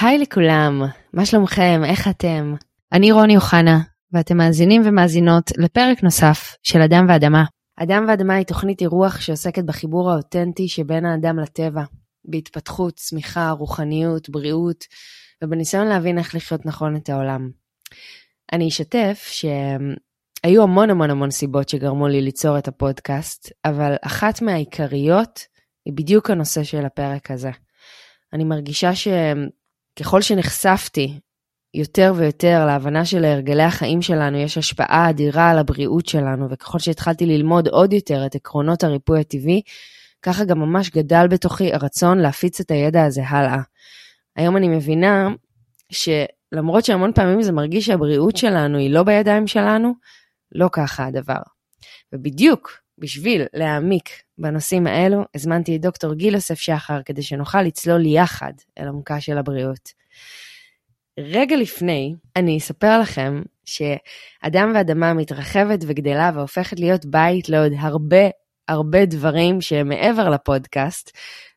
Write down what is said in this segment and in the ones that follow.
היי לכולם, מה שלומכם? איך אתם? אני רוני אוחנה, ואתם מאזינים ומאזינות לפרק נוסף של אדם ואדמה. אדם ואדמה היא תוכנית אירוח שעוסקת בחיבור האותנטי שבין האדם לטבע, בהתפתחות, צמיחה, רוחניות, בריאות, ובניסיון להבין איך לחיות נכון את העולם. אני אשתף שהיו המון המון המון סיבות שגרמו לי ליצור את הפודקאסט, אבל אחת מהעיקריות היא בדיוק הנושא של הפרק הזה. אני מרגישה שככל שנחשפתי יותר ויותר להבנה של הרגלי החיים שלנו, יש השפעה אדירה על הבריאות שלנו, וככל שהתחלתי ללמוד עוד יותר את עקרונות הריפוי הטבעי, ככה גם ממש גדל בתוכי הרצון להפיץ את הידע הזה הלאה. היום אני מבינה שלמרות שהמון פעמים זה מרגיש שהבריאות שלנו היא לא בידיים שלנו, לא ככה הדבר. ובדיוק בשביל להעמיק בנושאים האלו, הזמנתי את דוקטור גיל יוסף שחר כדי שנוכל לצלול יחד אל עמקה של הבריאות. רגע לפני, אני אספר לכם שאדם ואדמה מתרחבת וגדלה והופכת להיות בית לעוד הרבה הרבה דברים שהם מעבר לפודקאסט,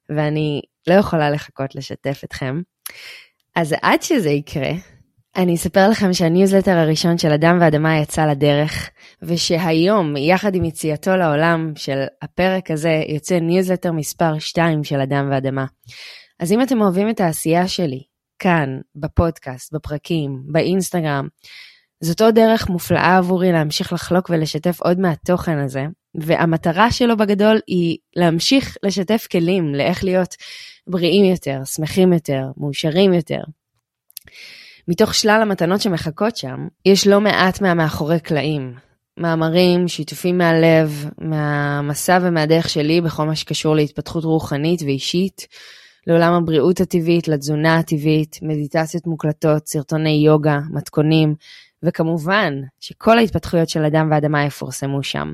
ואני לא יכולה לחכות לשתף אתכם. אז עד שזה יקרה, אני אספר לכם שהניוזלטר הראשון של אדם ואדמה יצא לדרך, ושהיום, יחד עם יציאתו לעולם של הפרק הזה, יוצא ניוזלטר מספר 2 של אדם ואדמה. אז אם אתם אוהבים את העשייה שלי, כאן, בפודקאסט, בפרקים, באינסטגרם, זאת עוד דרך מופלאה עבורי להמשיך לחלוק ולשתף עוד מהתוכן הזה, והמטרה שלו בגדול היא להמשיך לשתף כלים לאיך להיות בריאים יותר, שמחים יותר, מאושרים יותר. מתוך שלל המתנות שמחכות שם, יש לא מעט מהמאחורי קלעים. מאמרים, שיתופים מהלב, מהמסע ומהדרך שלי בכל מה שקשור להתפתחות רוחנית ואישית, לעולם הבריאות הטבעית, לתזונה הטבעית, מדיטציות מוקלטות, סרטוני יוגה, מתכונים, וכמובן שכל ההתפתחויות של אדם ואדמה יפורסמו שם.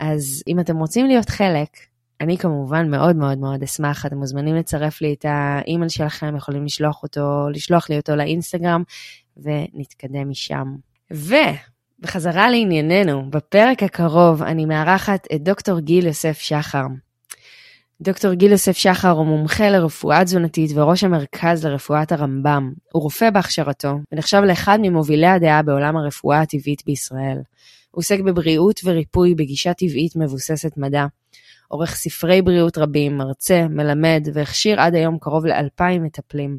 אז אם אתם רוצים להיות חלק, אני כמובן מאוד מאוד מאוד אשמח, אתם מוזמנים לצרף לי את האימייל שלכם, יכולים לשלוח אותו, לשלוח לי אותו לאינסטגרם, ונתקדם משם. ובחזרה לענייננו, בפרק הקרוב אני מארחת את דוקטור גיל יוסף שחר. דוקטור גיל יוסף שחר הוא מומחה לרפואה תזונתית וראש המרכז לרפואת הרמב"ם. הוא רופא בהכשרתו, ונחשב לאחד ממובילי הדעה בעולם הרפואה הטבעית בישראל. הוא עוסק בבריאות וריפוי בגישה טבעית מבוססת מדע. עורך ספרי בריאות רבים, מרצה, מלמד, והכשיר עד היום קרוב לאלפיים מטפלים.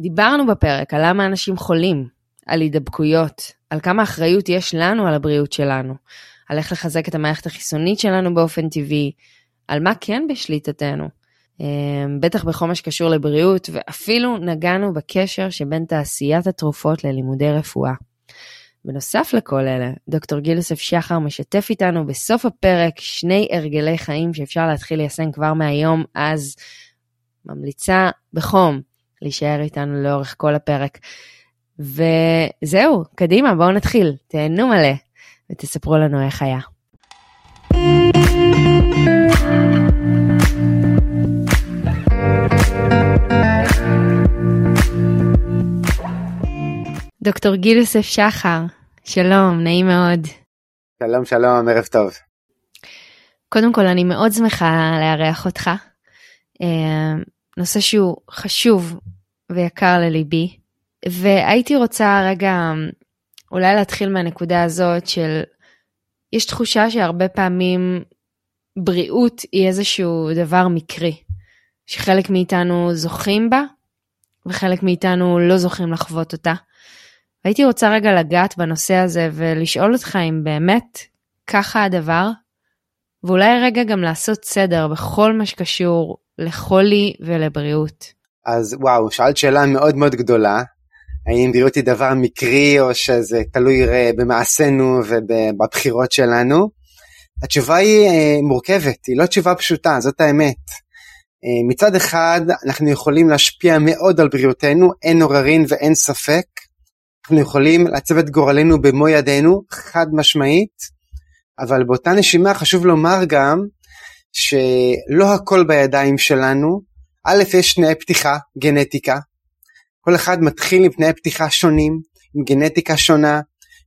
דיברנו בפרק על למה אנשים חולים, על הידבקויות, על כמה אחריות יש לנו על הבריאות שלנו, על איך לחזק את המערכת החיסונית שלנו באופן טבעי, על מה כן בשליטתנו. אמ, בטח בכל מה שקשור לבריאות, ואפילו נגענו בקשר שבין תעשיית התרופות ללימודי רפואה. בנוסף לכל אלה, דוקטור גיל יוסף שחר משתף איתנו בסוף הפרק שני הרגלי חיים שאפשר להתחיל ליישם כבר מהיום, אז ממליצה בחום להישאר איתנו לאורך כל הפרק. וזהו, קדימה, בואו נתחיל, תהנו מלא ותספרו לנו איך היה. דוקטור גיל יוסף שחר, שלום, נעים מאוד. שלום, שלום, ערב טוב. קודם כל, אני מאוד שמחה לארח אותך. אה, נושא שהוא חשוב ויקר לליבי, והייתי רוצה רגע אולי להתחיל מהנקודה הזאת של יש תחושה שהרבה פעמים בריאות היא איזשהו דבר מקרי, שחלק מאיתנו זוכים בה וחלק מאיתנו לא זוכים לחוות אותה. הייתי רוצה רגע לגעת בנושא הזה ולשאול אותך אם באמת ככה הדבר, ואולי רגע גם לעשות סדר בכל מה שקשור לחולי ולבריאות. אז וואו, שאלת שאלה מאוד מאוד גדולה. האם בריאות היא דבר מקרי או שזה תלוי במעשינו ובבחירות שלנו? התשובה היא אה, מורכבת, היא לא תשובה פשוטה, זאת האמת. אה, מצד אחד אנחנו יכולים להשפיע מאוד על בריאותנו, אין עוררין ואין ספק. אנחנו יכולים לעצב את גורלנו במו ידינו, חד משמעית, אבל באותה נשימה חשוב לומר גם שלא הכל בידיים שלנו. א', יש תנאי פתיחה, גנטיקה. כל אחד מתחיל עם תנאי פתיחה שונים, עם גנטיקה שונה.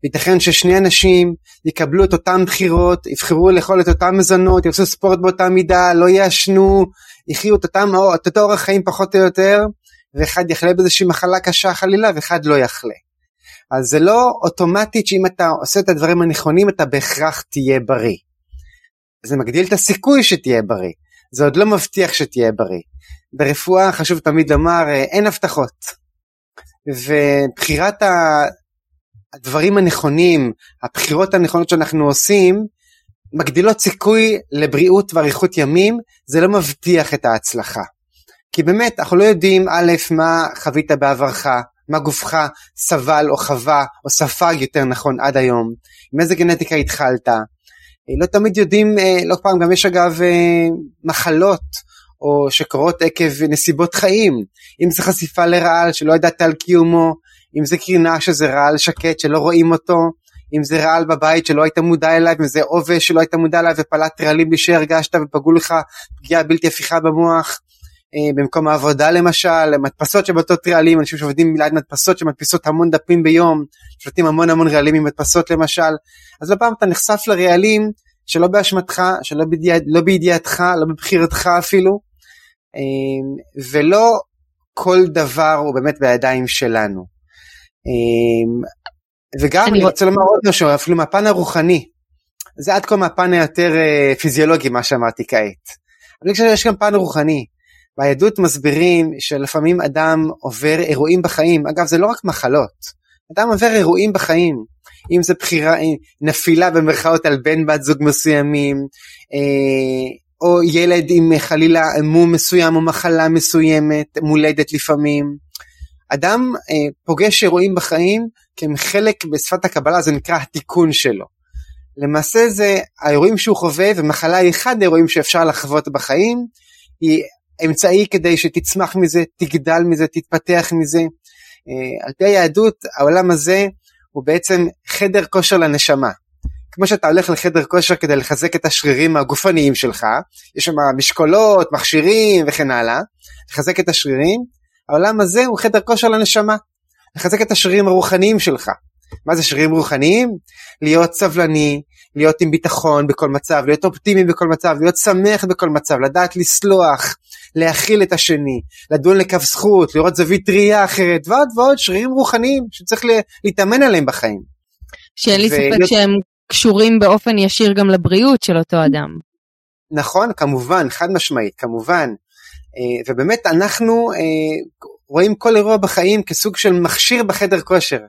ייתכן ששני אנשים יקבלו את אותן בחירות, יבחרו לאכול את אותן מזונות, יעשו ספורט באותה מידה, לא יעשנו, יחיו את, אותם, את אותו אורח חיים פחות או יותר, ואחד יחלה באיזושהי מחלה קשה חלילה ואחד לא יחלה. אז זה לא אוטומטית שאם אתה עושה את הדברים הנכונים אתה בהכרח תהיה בריא. זה מגדיל את הסיכוי שתהיה בריא, זה עוד לא מבטיח שתהיה בריא. ברפואה חשוב תמיד לומר אה, אין הבטחות. ובחירת הדברים הנכונים, הבחירות הנכונות שאנחנו עושים, מגדילות סיכוי לבריאות ואריכות ימים, זה לא מבטיח את ההצלחה. כי באמת אנחנו לא יודעים א', מה חווית בעברך, מה גופך סבל או חווה או ספג יותר נכון עד היום, עם איזה גנטיקה התחלת. לא תמיד יודעים, אה, לא פעם גם יש אגב אה, מחלות או שקורות עקב נסיבות חיים, אם זה חשיפה לרעל שלא ידעת על קיומו, אם זה קרינה שזה רעל שקט שלא רואים אותו, אם זה רעל בבית שלא היית מודע אליו, אם זה עובש שלא היית מודע אליו ופלט רעלים בלי שהרגשת ופגעו לך פגיעה בלתי הפיכה במוח, אה, במקום העבודה למשל, מדפסות שבתות רעלים, אנשים שעובדים ליד מדפסות שמדפיסות המון דפים ביום, שותים המון המון רעלים עם מדפסות למשל, אז לא פעם אתה נחשף לרעלים שלא באשמתך, שלא בידיע, לא בידיעתך, לא בבחירתך אפילו, אה, ולא כל דבר הוא באמת בידיים שלנו. אה, וגם אני רוצה לומר עוד משהו, אפילו מהפן הרוחני, זה עד כה מהפן היותר פיזיולוגי מה שאמרתי כעת. אני חושב שיש גם פן רוחני. ביהדות מסבירים שלפעמים אדם עובר אירועים בחיים, אגב זה לא רק מחלות, אדם עובר אירועים בחיים, אם זה בחירה, נפילה במרכאות על בן בת זוג מסוימים, אה, או ילד עם חלילה מום מסוים או מחלה מסוימת, מולדת לפעמים. אדם אה, פוגש אירועים בחיים כי הם חלק בשפת הקבלה זה נקרא התיקון שלו. למעשה זה האירועים שהוא חווה ומחלה היא אחד האירועים שאפשר לחוות בחיים, היא אמצעי כדי שתצמח מזה, תגדל מזה, תתפתח מזה. אה, על פי היהדות העולם הזה הוא בעצם חדר כושר לנשמה. כמו שאתה הולך לחדר כושר כדי לחזק את השרירים הגופניים שלך, יש שם משקולות, מכשירים וכן הלאה, לחזק את השרירים, העולם הזה הוא חדר כושר לנשמה, לחזק את השרירים הרוחניים שלך. מה זה שרירים רוחניים? להיות סבלני, להיות עם ביטחון בכל מצב, להיות אופטימי בכל מצב, להיות שמח בכל מצב, לדעת לסלוח, להכיל את השני, לדון לכף זכות, לראות זווית ראייה אחרת, ועוד ועוד שרירים רוחניים שצריך להתאמן עליהם בחיים. שאין לי. ספק שהם קשורים באופן ישיר גם לבריאות של אותו אדם. נכון, כמובן, חד משמעית, כמובן. אה, ובאמת אנחנו אה, רואים כל אירוע בחיים כסוג של מכשיר בחדר כושר,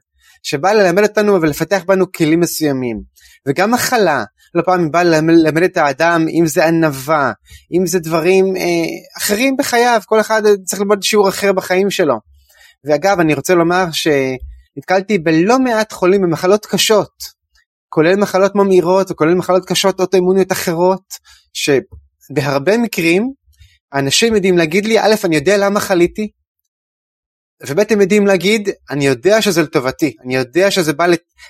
שבא ללמד אותנו ולפתח בנו כלים מסוימים. וגם מחלה, לא פעם היא באה ללמד את האדם אם זה ענווה, אם זה דברים אה, אחרים בחייו, כל אחד צריך ללמוד שיעור אחר בחיים שלו. ואגב, אני רוצה לומר שנתקלתי בלא מעט חולים במחלות קשות, כולל מחלות ממאירות וכולל מחלות קשות אוטואימוניות אחרות, שבהרבה מקרים אנשים יודעים להגיד לי, א', אני יודע למה חליתי, וב' הם יודעים להגיד, אני יודע שזה לטובתי, אני יודע שזה בא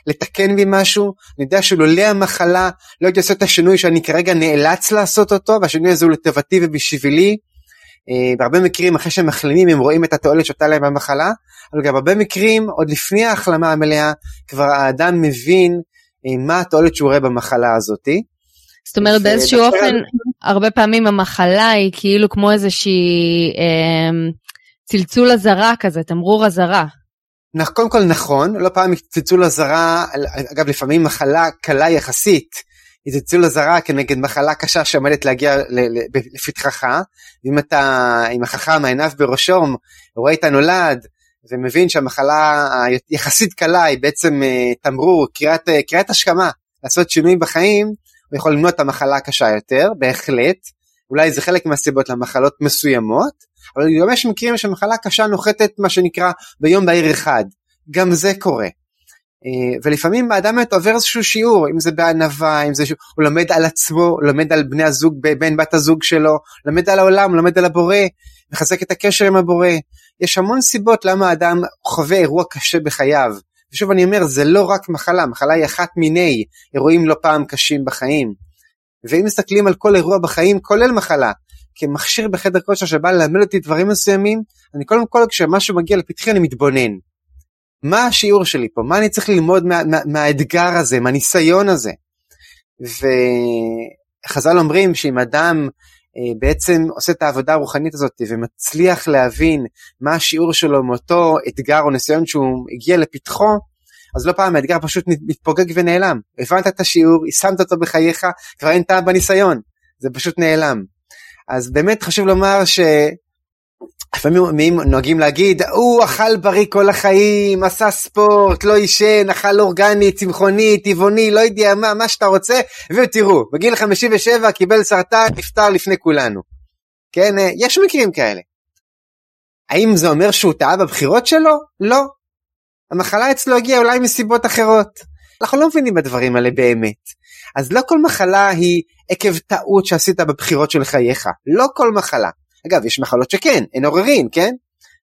לתקן בי משהו, אני יודע שלולא המחלה לא הייתי עושה את השינוי שאני כרגע נאלץ לעשות אותו, והשינוי הזה הוא לטובתי ובשבילי. אה, בהרבה מקרים אחרי שהם מחלימים הם רואים את התועלת שהייתה להם במחלה, אבל גם בהרבה מקרים עוד לפני ההחלמה המלאה כבר האדם מבין אה, מה התועלת שהוא רואה במחלה הזאתי. זאת אומרת באיזשהו אופן הרבה פעמים המחלה היא כאילו כמו איזושהי אה, צלצול אזהרה כזה, תמרור אזהרה. קודם כל נכון, לא פעם צלצול אזהרה, אגב לפעמים מחלה קלה יחסית, היא צלצול אזהרה כנגד מחלה קשה שעומדת להגיע לפתחך, ואם אתה עם החכם העיניו בראשו, רואה את הנולד, ומבין שהמחלה היחסית קלה היא בעצם uh, תמרור, קריאת, uh, קריאת השכמה, לעשות שינויים בחיים, הוא יכול למנוע את המחלה הקשה יותר, בהחלט, אולי זה חלק מהסיבות למחלות מסוימות, אבל גם יש מקרים שמחלה קשה נוחתת מה שנקרא ביום בהיר אחד, גם זה קורה. אה, ולפעמים האדם באמת עובר איזשהו שיעור, אם זה בענווה, אם זה שהוא לומד על עצמו, לומד על בני הזוג, בן בת הזוג שלו, לומד על העולם, לומד על הבורא, מחזק את הקשר עם הבורא. יש המון סיבות למה האדם חווה אירוע קשה בחייו. ושוב אני אומר, זה לא רק מחלה, מחלה היא אחת מיני אירועים לא פעם קשים בחיים. ואם מסתכלים על כל אירוע בחיים, כולל מחלה, כמכשיר בחדר כושר שבא ללמד אותי דברים מסוימים, אני קודם כל כשמשהו מגיע לפתחי אני מתבונן. מה השיעור שלי פה? מה אני צריך ללמוד מה, מה, מהאתגר הזה, מהניסיון הזה? וחז"ל אומרים שאם אדם אה, בעצם עושה את העבודה הרוחנית הזאת ומצליח להבין מה השיעור שלו מאותו אתגר או ניסיון שהוא הגיע לפתחו, אז לא פעם האתגר פשוט מתפוגג ונעלם. הבנת את השיעור, יישמת אותו בחייך, כבר אין טעם בניסיון, זה פשוט נעלם. אז באמת חשוב לומר ש... לפעמים נוהגים להגיד, הוא אכל בריא כל החיים, עשה ספורט, לא עישן, אכל אורגני, צמחוני, טבעוני, לא יודע מה, מה שאתה רוצה, ותראו, בגיל 57 קיבל סרטן, נפטר לפני כולנו. כן, אה, יש מקרים כאלה. האם זה אומר שהוא טעה בבחירות שלו? לא. המחלה אצלו הגיעה אולי מסיבות אחרות. אנחנו לא מבינים בדברים האלה באמת. אז לא כל מחלה היא עקב טעות שעשית בבחירות של חייך. לא כל מחלה. אגב, יש מחלות שכן, אין עוררין, כן?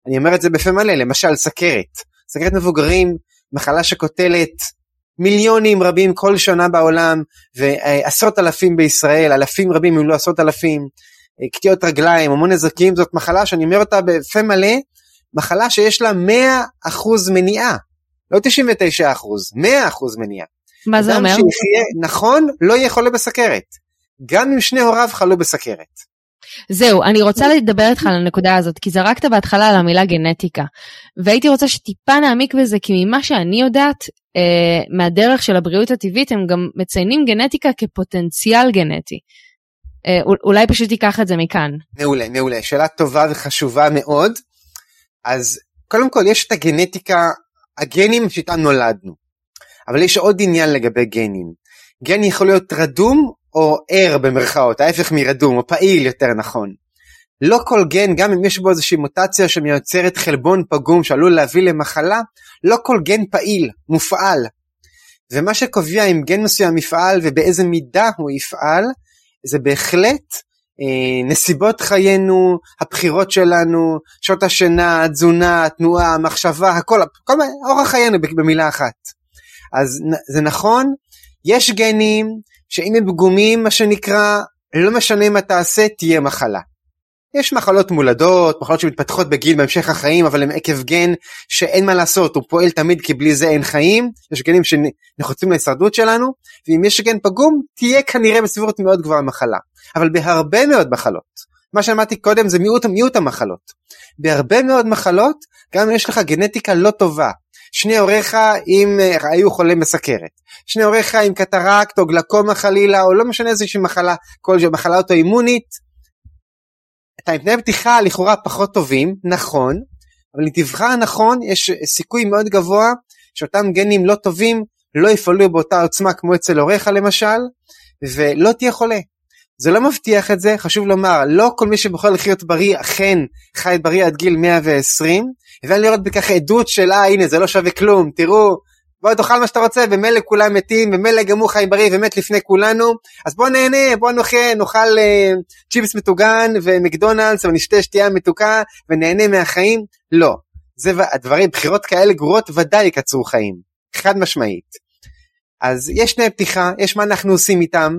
אני אומר את זה בפה מלא, למשל סכרת. סכרת מבוגרים, מחלה שקוטלת מיליונים רבים כל שנה בעולם, ועשרות אלפים בישראל, אלפים רבים אם לא עשרות אלפים, קטיעות רגליים, המון נזקים, זאת מחלה שאני אומר אותה בפה מלא, מחלה שיש לה 100% מניעה, לא 99%, 100% מניעה. מה זה אומר? אדם שיחיה נכון לא יהיה חולה בסכרת, גם אם שני הוריו חלו בסכרת. זהו, אני רוצה לדבר איתך על הנקודה הזאת, כי זרקת בהתחלה על המילה גנטיקה, והייתי רוצה שטיפה נעמיק בזה, כי ממה שאני יודעת, אה, מהדרך של הבריאות הטבעית, הם גם מציינים גנטיקה כפוטנציאל גנטי. אה, אולי פשוט תיקח את זה מכאן. מעולה, מעולה. שאלה טובה וחשובה מאוד. אז קודם כל, יש את הגנטיקה, הגנים שאיתם נולדנו. אבל יש עוד עניין לגבי גנים. גן יכול להיות רדום או ער במרכאות, ההפך מרדום, או פעיל יותר נכון. לא כל גן, גם אם יש בו איזושהי מוטציה שמייצרת חלבון פגום שעלול להביא למחלה, לא כל גן פעיל, מופעל. ומה שקובע אם גן מסוים יפעל ובאיזה מידה הוא יפעל, זה בהחלט אה, נסיבות חיינו, הבחירות שלנו, שעות השינה, התזונה, התנועה, המחשבה, הכל, כל אורח חיינו במילה אחת. אז זה נכון, יש גנים שאם הם פגומים מה שנקרא לא משנה מה תעשה תהיה מחלה. יש מחלות מולדות, מחלות שמתפתחות בגיל בהמשך החיים אבל הם עקב גן שאין מה לעשות הוא פועל תמיד כי בלי זה אין חיים, יש גנים שנחוצים להישרדות שלנו ואם יש גן פגום תהיה כנראה בסביבות מאוד גבוהה מחלה. אבל בהרבה מאוד מחלות, מה שאמרתי קודם זה מיעוט, מיעוט המחלות, בהרבה מאוד מחלות גם אם יש לך גנטיקה לא טובה שני הוריך אם אה, היו חולים בסכרת, שני הוריך עם קטרקט או גלקומה חלילה או לא משנה איזושהי מחלה כלשהי, מחלה אוטואימונית, אתה עם תנאי פתיחה לכאורה פחות טובים, נכון, אבל אם תבחר נכון יש סיכוי מאוד גבוה שאותם גנים לא טובים לא יפעלו באותה עוצמה כמו אצל הוריך למשל, ולא תהיה חולה. זה לא מבטיח את זה, חשוב לומר, לא כל מי שבוחר לחיות בריא אכן חי בריא עד גיל 120, ואין לראות בכך עדות של אה הנה זה לא שווה כלום, תראו, בוא תאכל מה שאתה רוצה, ומילא כולם מתים, ומילא גם הוא חי בריא ומת לפני כולנו, אז בוא נהנה, בוא נאכל, נאכל אה, צ'יפס מטוגן ומקדונלדס ונשתה שתייה מתוקה ונהנה מהחיים, לא. זה הדברים, בחירות כאלה גרועות ודאי יקצרו חיים, חד משמעית. אז יש תנאי פתיחה, יש מה אנחנו עושים איתם,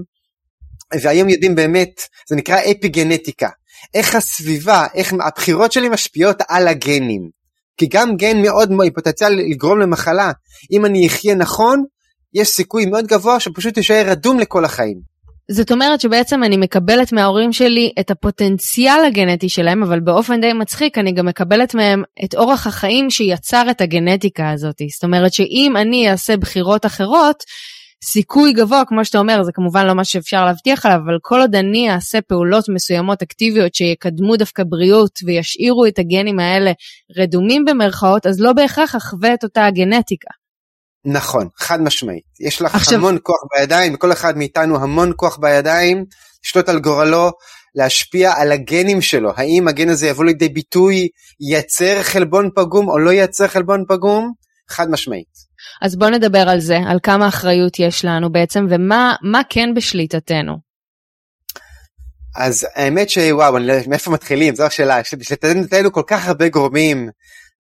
והיום יודעים באמת, זה נקרא אפי גנטיקה, איך הסביבה, איך הבחירות שלי משפיעות על הגנים. כי גם גן מאוד מאוד פוטנציאל לגרום למחלה. אם אני אחיה נכון, יש סיכוי מאוד גבוה שפשוט יישאר רדום לכל החיים. זאת אומרת שבעצם אני מקבלת מההורים שלי את הפוטנציאל הגנטי שלהם, אבל באופן די מצחיק אני גם מקבלת מהם את אורח החיים שיצר את הגנטיקה הזאת. זאת אומרת שאם אני אעשה בחירות אחרות, סיכוי גבוה, כמו שאתה אומר, זה כמובן לא מה שאפשר להבטיח עליו, אבל כל עוד אני אעשה פעולות מסוימות אקטיביות שיקדמו דווקא בריאות וישאירו את הגנים האלה רדומים במרכאות, אז לא בהכרח אחווה את אותה הגנטיקה. נכון, חד משמעית. יש לך עכשיו... המון כוח בידיים, לכל אחד מאיתנו המון כוח בידיים, לשלוט על גורלו, להשפיע על הגנים שלו. האם הגן הזה יבוא לידי ביטוי, ייצר חלבון פגום או לא ייצר חלבון פגום? חד משמעית. אז בוא נדבר על זה, על כמה אחריות יש לנו בעצם, ומה כן בשליטתנו. אז האמת שוואו, אני לא יודע מאיפה מתחילים, זו השאלה, בשליטתנו כל כך הרבה גורמים,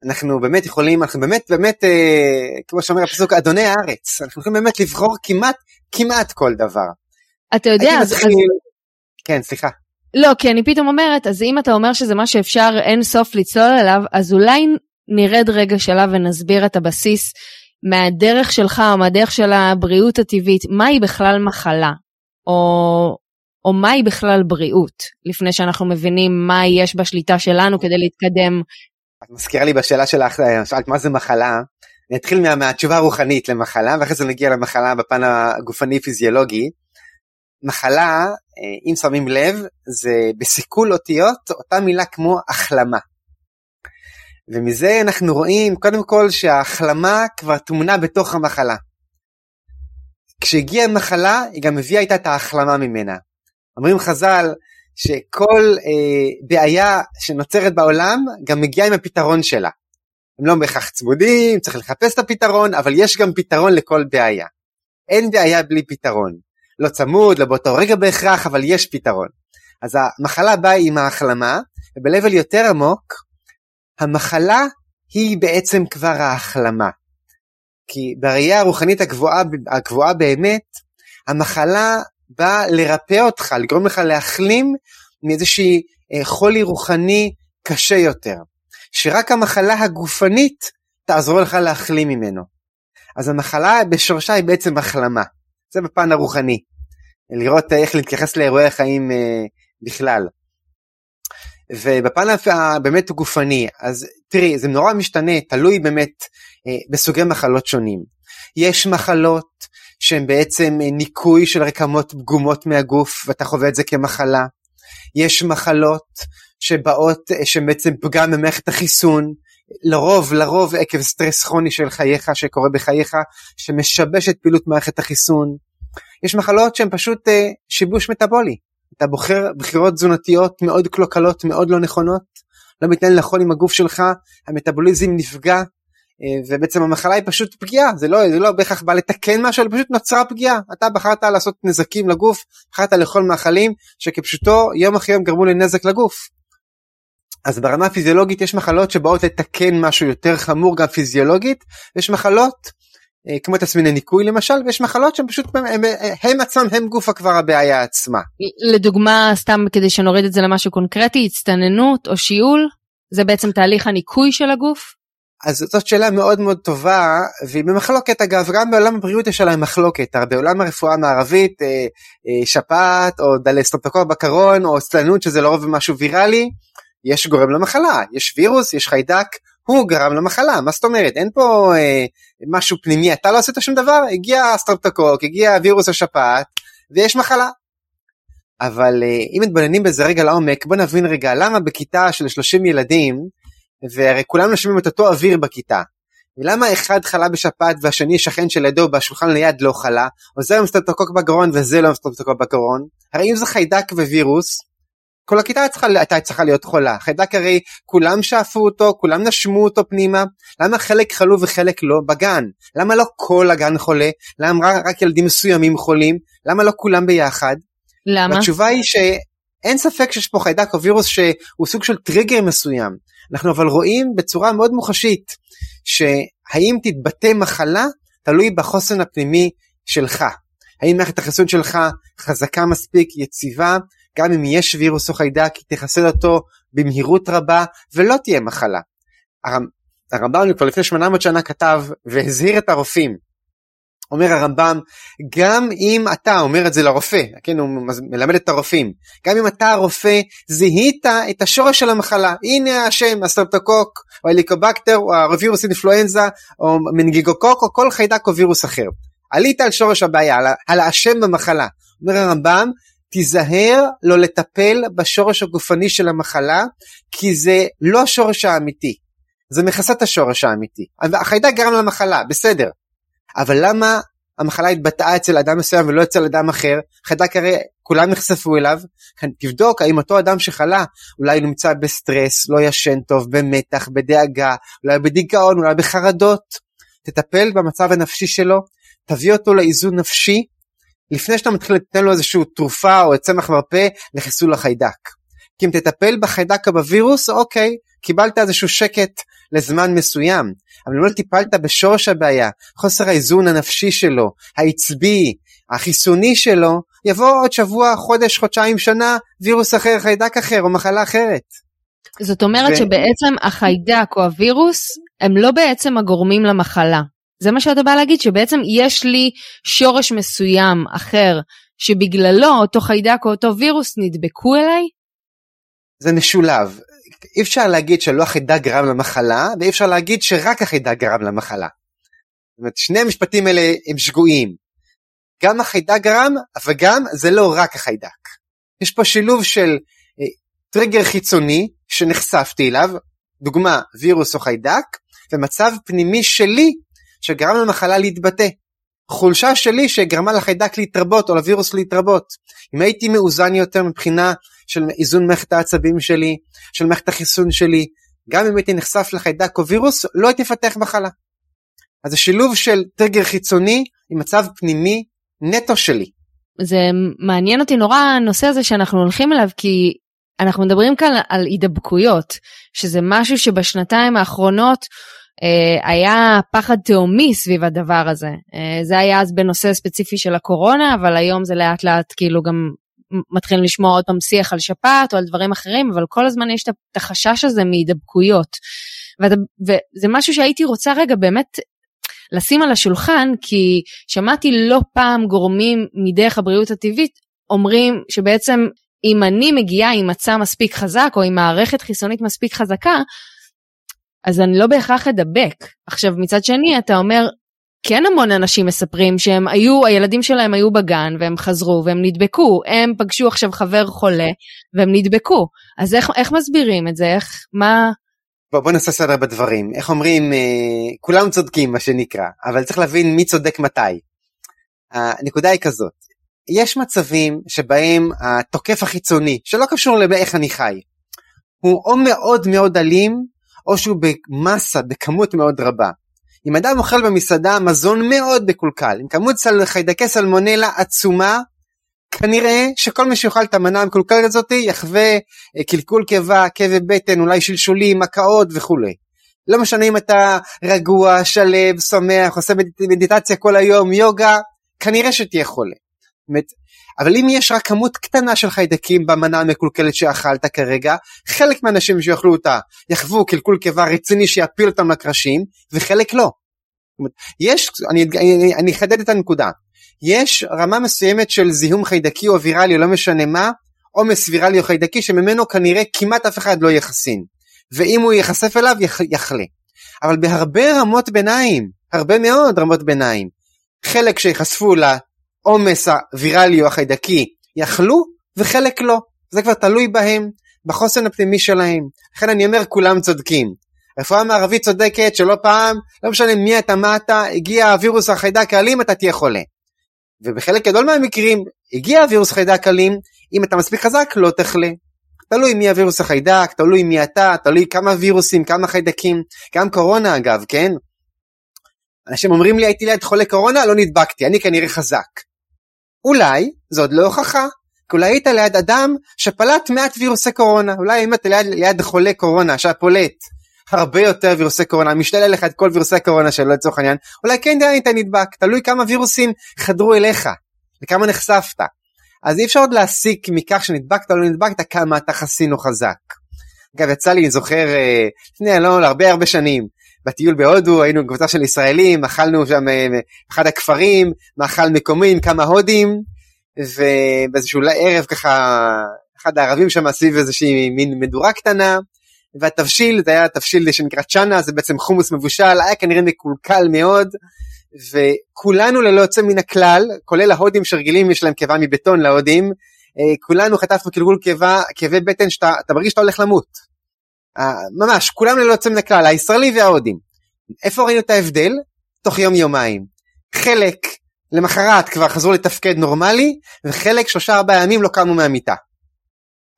אנחנו באמת יכולים, אנחנו באמת באמת, אה, כמו שאומר הפסוק, אדוני הארץ, אנחנו יכולים באמת לבחור כמעט, כמעט כל דבר. אתה יודע, אז... מתחיל... אז... כן, סליחה. לא, כי אני פתאום אומרת, אז אם אתה אומר שזה מה שאפשר אין סוף לצלול עליו, אז אולי נרד רגע שלב ונסביר את הבסיס מהדרך שלך או מהדרך של הבריאות הטבעית, מהי בכלל מחלה? או או מהי בכלל בריאות, לפני שאנחנו מבינים מה יש בשליטה שלנו כדי להתקדם. את מזכירה לי בשאלה שלך, שאלת מה זה מחלה, אני אתחיל מה, מהתשובה הרוחנית למחלה, ואחרי זה נגיע למחלה בפן הגופני-פיזיולוגי. מחלה, אם שמים לב, זה בסיכול אותיות אותה מילה כמו החלמה. ומזה אנחנו רואים קודם כל שההחלמה כבר טמונה בתוך המחלה. כשהגיעה המחלה היא גם הביאה איתה את ההחלמה ממנה. אומרים חז"ל שכל אה, בעיה שנוצרת בעולם גם מגיעה עם הפתרון שלה. הם לא בהכרח צמודים, צריך לחפש את הפתרון, אבל יש גם פתרון לכל בעיה. אין בעיה בלי פתרון. לא צמוד, לא באותו רגע בהכרח, אבל יש פתרון. אז המחלה באה עם ההחלמה, וב-level יותר עמוק, המחלה היא בעצם כבר ההחלמה. כי בראייה הרוחנית הגבוהה, הגבוהה באמת, המחלה באה לרפא אותך, לגרום לך להחלים מאיזושהי אה, חולי רוחני קשה יותר. שרק המחלה הגופנית תעזור לך להחלים ממנו. אז המחלה בשורשה היא בעצם החלמה. זה בפן הרוחני. לראות איך להתייחס לאירועי החיים אה, בכלל. ובפן הבאמת גופני, אז תראי, זה נורא משתנה, תלוי באמת אה, בסוגי מחלות שונים. יש מחלות שהן בעצם אה, ניקוי של רקמות פגומות מהגוף, ואתה חווה את זה כמחלה. יש מחלות שבאות, אה, שהן בעצם פגם במערכת החיסון, לרוב, לרוב עקב סטרס כרוני של חייך, שקורה בחייך, שמשבש את פעילות מערכת החיסון. יש מחלות שהן פשוט אה, שיבוש מטאבולי. אתה בוחר בחירות תזונתיות מאוד קלוקלות, מאוד לא נכונות, לא מתנהל נכון עם הגוף שלך, המטאבוליזם נפגע, אה, ובעצם המחלה היא פשוט פגיעה, זה לא, זה לא בהכרח בא לתקן משהו, אלא פשוט נוצרה פגיעה. אתה בחרת לעשות נזקים לגוף, בחרת לאכול מאכלים שכפשוטו יום אחרי יום גרמו לנזק לגוף. אז ברמה הפיזיולוגית יש מחלות שבאות לתקן משהו יותר חמור גם פיזיולוגית, יש מחלות כמו תסמיני ניקוי למשל, ויש מחלות שהן פשוט, הם, הם, הם עצמם הם גוף כבר הבעיה עצמה. לדוגמה, סתם כדי שנוריד את זה למשהו קונקרטי, הצטננות או שיעול, זה בעצם תהליך הניקוי של הגוף? אז זאת שאלה מאוד מאוד טובה, והיא במחלוקת אגב, גם בעולם הבריאות יש עליהם מחלוקת, בעולם הרפואה המערבית, אה, אה, שפעת או סטרפטוקוק בגרון או הצטננות שזה לרוב משהו ויראלי, יש גורם למחלה, יש וירוס, יש חיידק, הוא גרם למחלה, מה זאת אומרת? אין פה אה, משהו פנימי, אתה לא עשית שום דבר, הגיע הסטרפטוקוק, הגיע וירוס השפעת, ויש מחלה. אבל אה, אם מתבוננים בזה רגע לעומק, בוא נבין רגע למה בכיתה של 30 ילדים, והרי כולם נושמים את אותו אוויר בכיתה, ולמה אחד חלה בשפעת והשני שכן שלידו בשולחן ליד לא חלה, או זה עם סטרפטוקוק בגרון וזה לא עם סטרפטוקוק בגרון, הרי אם זה חיידק ווירוס, כל הכיתה צריכה, הייתה צריכה להיות חולה. חיידק הרי כולם שאפו אותו, כולם נשמו אותו פנימה, למה חלק חלו וחלק לא בגן? למה לא כל הגן חולה? למה רק ילדים מסוימים חולים? למה לא כולם ביחד? למה? התשובה היא שאין ספק שיש פה חיידק או וירוס שהוא סוג של טריגר מסוים. אנחנו אבל רואים בצורה מאוד מוחשית שהאם תתבטא מחלה תלוי בחוסן הפנימי שלך. האם מערכת החיסון שלך חזקה מספיק, יציבה, גם אם יש וירוס או חיידק היא תחסל אותו במהירות רבה ולא תהיה מחלה. הרמב"ם כבר לפני 800 שנה כתב והזהיר את הרופאים. אומר הרמב"ם, גם אם אתה, אומר את זה לרופא, כן, הוא מלמד את הרופאים, גם אם אתה הרופא, זיהית את השורש של המחלה, הנה השם, הסטרפטוקוק, או הליקובקטר, או הווירוס אינפלואנזה, או מנגיגוקוק, או כל חיידק או וירוס אחר. עלית על שורש הבעיה, על האשם במחלה. אומר הרמב"ם, תיזהר לא לטפל בשורש הגופני של המחלה, כי זה לא השורש האמיתי. זה מכסה את השורש האמיתי. החיידק גרם למחלה, בסדר. אבל למה המחלה התבטאה אצל אדם מסוים ולא אצל אדם אחר? חיידק הרי כולם נחשפו אליו. תבדוק האם אותו אדם שחלה אולי נמצא בסטרס, לא ישן טוב, במתח, בדאגה, אולי בדיכאון, אולי בחרדות. תטפל במצב הנפשי שלו, תביא אותו לאיזון נפשי, לפני שאתה מתחיל לתת לו איזושהי תרופה או צמח מרפא לחיסול החיידק. כי אם תטפל בחיידק או בווירוס, אוקיי, קיבלת איזשהו שקט לזמן מסוים, אבל אם לא טיפלת בשורש הבעיה, חוסר האיזון הנפשי שלו, העצבי, החיסוני שלו, יבוא עוד שבוע, חודש, חודשיים, שנה, וירוס אחר, חיידק אחר או מחלה אחרת. זאת אומרת ו... שבעצם החיידק או הווירוס הם לא בעצם הגורמים למחלה. זה מה שאתה בא להגיד, שבעצם יש לי שורש מסוים אחר שבגללו אותו חיידק או אותו וירוס נדבקו אליי? זה משולב. אי אפשר להגיד שלא החיידק גרם למחלה, ואי אפשר להגיד שרק החיידק גרם למחלה. זאת אומרת, שני המשפטים האלה הם שגויים. גם החיידק גרם, אבל גם זה לא רק החיידק. יש פה שילוב של אה, טריגר חיצוני שנחשפתי אליו, דוגמה וירוס או חיידק, ומצב פנימי שלי שגרם למחלה להתבטא. חולשה שלי שגרמה לחיידק להתרבות או לווירוס להתרבות. אם הייתי מאוזן יותר מבחינה של איזון מערכת העצבים שלי, של מערכת החיסון שלי, גם אם הייתי נחשף לחיידק או וירוס, לא הייתי מפתח מחלה. אז השילוב של טריגר חיצוני עם מצב פנימי נטו שלי. זה מעניין אותי נורא הנושא הזה שאנחנו הולכים אליו, כי אנחנו מדברים כאן על הידבקויות, שזה משהו שבשנתיים האחרונות היה פחד תהומי סביב הדבר הזה. אה, זה היה אז בנושא ספציפי של הקורונה, אבל היום זה לאט לאט כאילו גם מתחילים לשמוע עוד פעם שיח על שפעת או על דברים אחרים, אבל כל הזמן יש את החשש הזה מהידבקויות. וזה משהו שהייתי רוצה רגע באמת לשים על השולחן, כי שמעתי לא פעם גורמים מדרך הבריאות הטבעית אומרים שבעצם אם אני מגיעה עם מצע מספיק חזק או עם מערכת חיסונית מספיק חזקה, אז אני לא בהכרח אדבק. עכשיו מצד שני אתה אומר, כן המון אנשים מספרים שהם היו, הילדים שלהם היו בגן והם חזרו והם נדבקו, הם פגשו עכשיו חבר חולה והם נדבקו. אז איך, איך מסבירים את זה? איך, מה... בוא, בוא נעשה סדר בדברים. איך אומרים, אה, כולם צודקים מה שנקרא, אבל צריך להבין מי צודק מתי. הנקודה היא כזאת, יש מצבים שבהם התוקף החיצוני, שלא קשור לאיך אני חי, הוא או מאוד מאוד אלים, או שהוא במסה, בכמות מאוד רבה. אם אדם אוכל במסעדה מזון מאוד מקולקל, עם כמות סל, חיידקי סלמונלה עצומה, כנראה שכל מי שיאכל את המנה המקולקלת הזאת יחווה אה, קלקול קיבה, כאבי בטן, אולי שלשולים, מכאות וכולי. לא משנה אם אתה רגוע, שלב, שמח, עושה מדיטציה כל היום, יוגה, כנראה שתהיה חולה. באמת, אבל אם יש רק כמות קטנה של חיידקים במנה המקולקלת שאכלת כרגע, חלק מהאנשים שיאכלו אותה יחוו קלקול קיבה רציני שיפיל אותם לקרשים, וחלק לא. יש, אני אחדד את הנקודה, יש רמה מסוימת של זיהום חיידקי או ויראלי, לא משנה מה, עומס ויראלי או חיידקי שממנו כנראה כמעט אף אחד לא יחסין, ואם הוא ייחשף אליו יחלה. אבל בהרבה רמות ביניים, הרבה מאוד רמות ביניים, חלק שיחשפו העומס הוויראלי או החיידקי יכלו וחלק לא. זה כבר תלוי בהם, בחוסן הפנימי שלהם. לכן אני אומר כולם צודקים. רפואה מערבית צודקת שלא פעם, לא משנה מי אתה, מה אתה, הגיע הווירוס החיידק האלים, אתה תהיה חולה. ובחלק גדול מהמקרים, הגיע הווירוס החיידק האלים, אם אתה מספיק חזק, לא תחלה. תלוי מי הווירוס החיידק, תלוי מי אתה, תלוי כמה וירוסים, כמה חיידקים, גם קורונה אגב, כן? אנשים אומרים לי הייתי ליד חולה קורונה, לא נדבקתי, אני כנראה חזק. אולי, זו עוד לא הוכחה, כי אולי היית ליד אדם שפלט מעט וירוסי קורונה, אולי אם אתה ליד, ליד חולה קורונה שפולט הרבה יותר וירוסי קורונה, משתל עליך את כל וירוסי קורונה שלו לצורך העניין, אולי כן היית נדבק, תלוי כמה וירוסים חדרו אליך, וכמה נחשפת. אז אי אפשר עוד להסיק מכך שנדבקת או לא נדבקת כמה אתה חסין או חזק. אגב יצא לי, אני זוכר, אה, לפני לא, הרבה הרבה שנים, בטיול בהודו היינו קבוצה של ישראלים, אכלנו שם אה, הכפרים, מאכל מקומי עם כמה הודים, ובאיזשהו ערב ככה, אחד הערבים שם סביב איזושהי מין מדורה קטנה, והתבשיל, זה היה תבשיל שנקרא צ'אנה, זה בעצם חומוס מבושל, היה כנראה מקולקל מאוד, וכולנו ללא יוצא מן הכלל, כולל ההודים שרגילים, יש להם קיבה מבטון להודים, אה, כולנו חטפנו קלגול קיבה, כאבי בטן שאתה מרגיש שאתה הולך למות. ממש, כולם ללא יוצא מן הכלל, הישראלי וההודים. איפה ראינו את ההבדל? תוך יום יומיים. חלק למחרת כבר חזרו לתפקד נורמלי, וחלק שלושה ארבעה ימים לא קמו מהמיטה.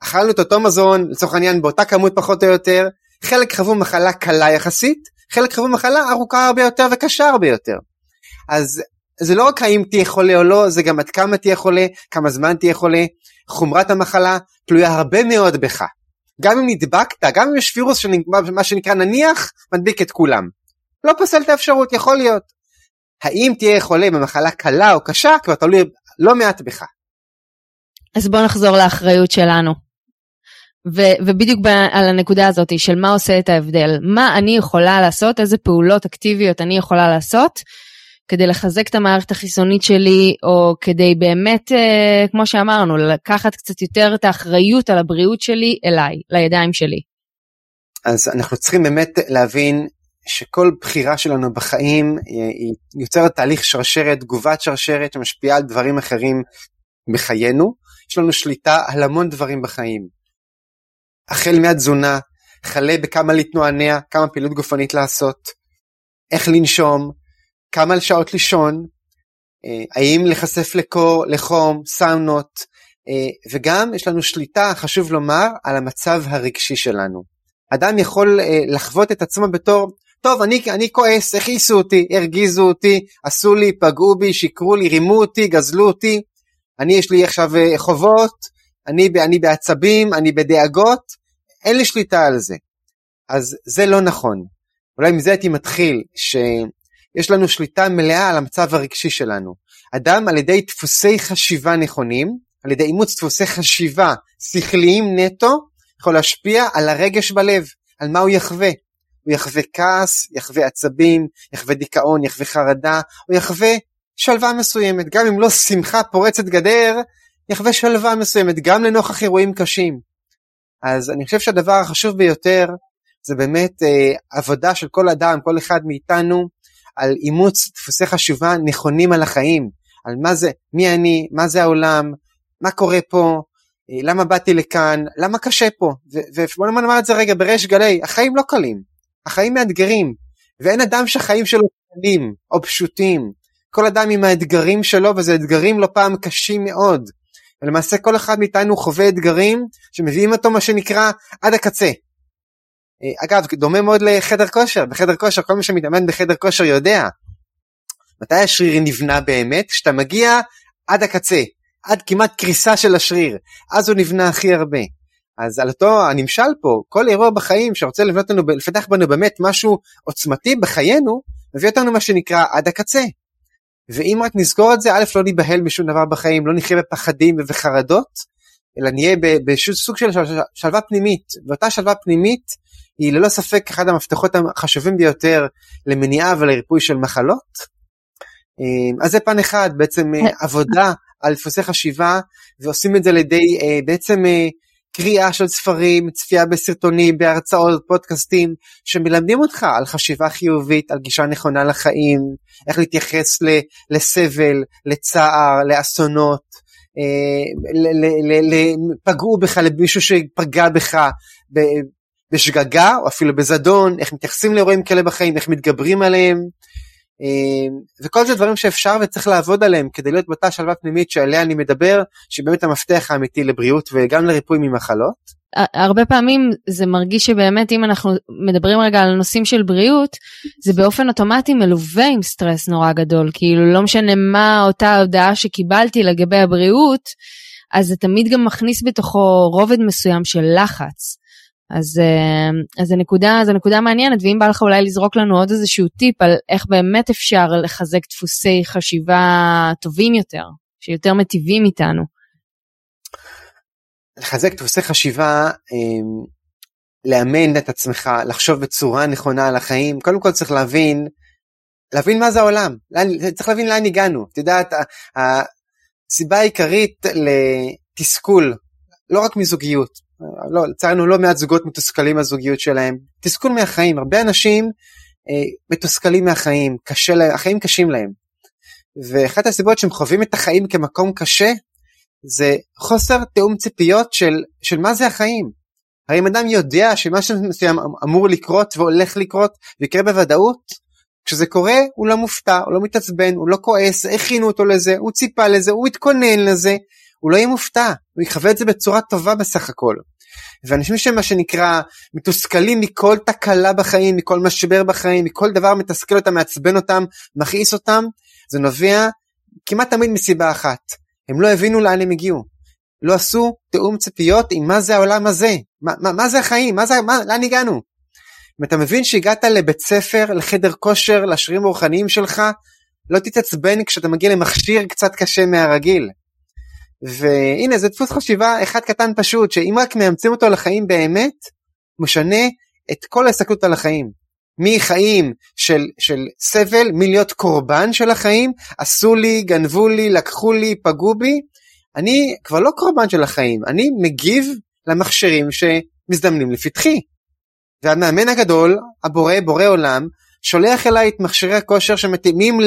אכלנו את אותו מזון, לצורך העניין באותה כמות פחות או יותר, חלק חוו מחלה קלה יחסית, חלק חוו מחלה ארוכה הרבה יותר וקשה הרבה יותר. אז זה לא רק האם תהיה חולה או לא, זה גם עד כמה תהיה חולה, כמה זמן תהיה חולה, חומרת המחלה תלויה הרבה מאוד בך. גם אם נדבקת, גם אם יש וירוס מה שנקרא נניח, מדביק את כולם. לא פוסל את האפשרות, יכול להיות. האם תהיה חולה במחלה קלה או קשה, כבר תלוי לא מעט בך. אז בוא נחזור לאחריות שלנו. ו- ובדיוק ב- על הנקודה הזאת של מה עושה את ההבדל, מה אני יכולה לעשות, איזה פעולות אקטיביות אני יכולה לעשות, כדי לחזק את המערכת החיסונית שלי, או כדי באמת, אה, כמו שאמרנו, לקחת קצת יותר את האחריות על הבריאות שלי אליי, לידיים שלי. אז אנחנו צריכים באמת להבין שכל בחירה שלנו בחיים היא יוצרת תהליך שרשרת, תגובת שרשרת שמשפיעה על דברים אחרים בחיינו. יש לנו שליטה על המון דברים בחיים. החל מהתזונה, חלה בכמה להתנוענע, כמה פעילות גופנית לעשות, איך לנשום, כמה שעות לישון, אה, האם להיחשף לקור, לחום, סאונות, אה, וגם יש לנו שליטה, חשוב לומר, על המצב הרגשי שלנו. אדם יכול אה, לחוות את עצמו בתור, טוב, אני, אני כועס, הכעיסו אותי, הרגיזו אותי, עשו לי, פגעו בי, שיקרו לי, רימו אותי, גזלו אותי, אני יש לי עכשיו חובות, אני, אני בעצבים, אני בדאגות, אין לי שליטה על זה. אז זה לא נכון. אולי מזה הייתי מתחיל, שיש לנו שליטה מלאה על המצב הרגשי שלנו. אדם על ידי דפוסי חשיבה נכונים, על ידי אימוץ דפוסי חשיבה שכליים נטו, יכול להשפיע על הרגש בלב, על מה הוא יחווה. הוא יחווה כעס, יחווה עצבים, יחווה דיכאון, יחווה חרדה, הוא יחווה שלווה מסוימת, גם אם לא שמחה פורצת גדר, יחווה שלווה מסוימת, גם לנוכח אירועים קשים. אז אני חושב שהדבר החשוב ביותר זה באמת אה, עבודה של כל אדם, כל אחד מאיתנו, על אימוץ דפוסי חשיבה נכונים על החיים, על מה זה, מי אני, מה זה העולם, מה קורה פה, אה, למה באתי לכאן, למה קשה פה, ובוא נאמר את זה רגע בריש גלי, החיים לא קלים, החיים מאתגרים, ואין אדם שהחיים שלו קלים או פשוטים, כל אדם עם האתגרים שלו, וזה אתגרים לא פעם קשים מאוד. ולמעשה כל אחד מאיתנו חווה אתגרים שמביאים אותו מה שנקרא עד הקצה. אה, אגב, דומה מאוד לחדר כושר, בחדר כושר, כל מי שמתאמן בחדר כושר יודע מתי השריר נבנה באמת? כשאתה מגיע עד הקצה, עד כמעט קריסה של השריר, אז הוא נבנה הכי הרבה. אז על אותו הנמשל פה, כל אירוע בחיים שרוצה לבנות לנו, לפתח בנו באמת משהו עוצמתי בחיינו, מביא אותנו מה שנקרא עד הקצה. ואם רק נזכור את זה, א', לא ניבהל משום דבר בחיים, לא נחיה בפחדים ובחרדות, אלא נהיה בסוג של שלווה פנימית. ואותה שלווה פנימית היא ללא ספק אחד המפתחות החשובים ביותר למניעה ולריפוי של מחלות. אז זה פן אחד, בעצם אה, עבודה על דפוסי חשיבה, ועושים את זה על ידי אה, בעצם אה, קריאה של ספרים, צפייה בסרטונים, בהרצאות, פודקאסטים, שמלמדים אותך על חשיבה חיובית, על גישה נכונה לחיים, איך להתייחס לסבל, לצער, לאסונות, אה, פגעו בך למישהו שפגע בך בשגגה או אפילו בזדון, איך מתייחסים לאירועים כאלה בחיים, איך מתגברים עליהם. אמ, וכל זה דברים שאפשר וצריך לעבוד עליהם כדי להיות באותה שלווה פנימית שעליה אני מדבר, שהיא באמת המפתח האמיתי לבריאות וגם לריפוי ממחלות. הרבה פעמים זה מרגיש שבאמת אם אנחנו מדברים רגע על נושאים של בריאות, זה באופן אוטומטי מלווה עם סטרס נורא גדול, כאילו לא משנה מה אותה הודעה שקיבלתי לגבי הבריאות, אז זה תמיד גם מכניס בתוכו רובד מסוים של לחץ. אז, אה, אז זה נקודה, זה נקודה מעניינת, ואם בא לך אולי לזרוק לנו עוד איזשהו טיפ על איך באמת אפשר לחזק דפוסי חשיבה טובים יותר, שיותר מטיבים איתנו. לחזק דפוסי חשיבה, אמ, לאמן את עצמך, לחשוב בצורה נכונה על החיים, קודם כל צריך להבין, להבין מה זה העולם, צריך להבין לאן הגענו. את יודעת, הסיבה העיקרית לתסכול, לא רק מזוגיות, לא, לצערנו לא מעט זוגות מתוסכלים מהזוגיות שלהם, תסכול מהחיים, הרבה אנשים אה, מתוסכלים מהחיים, קשה להם, החיים קשים להם. ואחת הסיבות שהם חווים את החיים כמקום קשה, זה חוסר תיאום ציפיות של, של מה זה החיים. הרי אם אדם יודע שמשהו מסוים אמור לקרות והולך לקרות ויקרה בוודאות, כשזה קורה הוא לא מופתע, הוא לא מתעצבן, הוא לא כועס, הכינו אותו לזה, הוא ציפה לזה, הוא התכונן לזה, הוא לא יהיה מופתע, הוא יחווה את זה בצורה טובה בסך הכל. ואנשים שמה שנקרא מתוסכלים מכל תקלה בחיים, מכל משבר בחיים, מכל דבר מתסכל אותם, מעצבן אותם, מכעיס אותם, זה נובע כמעט תמיד מסיבה אחת, הם לא הבינו לאן הם הגיעו. לא עשו תיאום ציפיות עם מה זה העולם הזה, מה, מה, מה זה החיים, מה זה, מה, לאן הגענו. אם אתה מבין שהגעת לבית ספר, לחדר כושר, לשירים הרוחניים שלך, לא תתעצבן כשאתה מגיע למכשיר קצת קשה מהרגיל. והנה זה דפוס חשיבה אחד קטן פשוט שאם רק מאמצים אותו לחיים באמת משנה את כל ההסתכלות על החיים. מחיים של, של סבל, מלהיות קורבן של החיים, עשו לי, גנבו לי, לקחו לי, פגעו בי, אני כבר לא קורבן של החיים, אני מגיב למכשירים שמזדמנים לפתחי. והמאמן הגדול, הבורא, בורא עולם, שולח אליי את מכשירי הכושר שמתאימים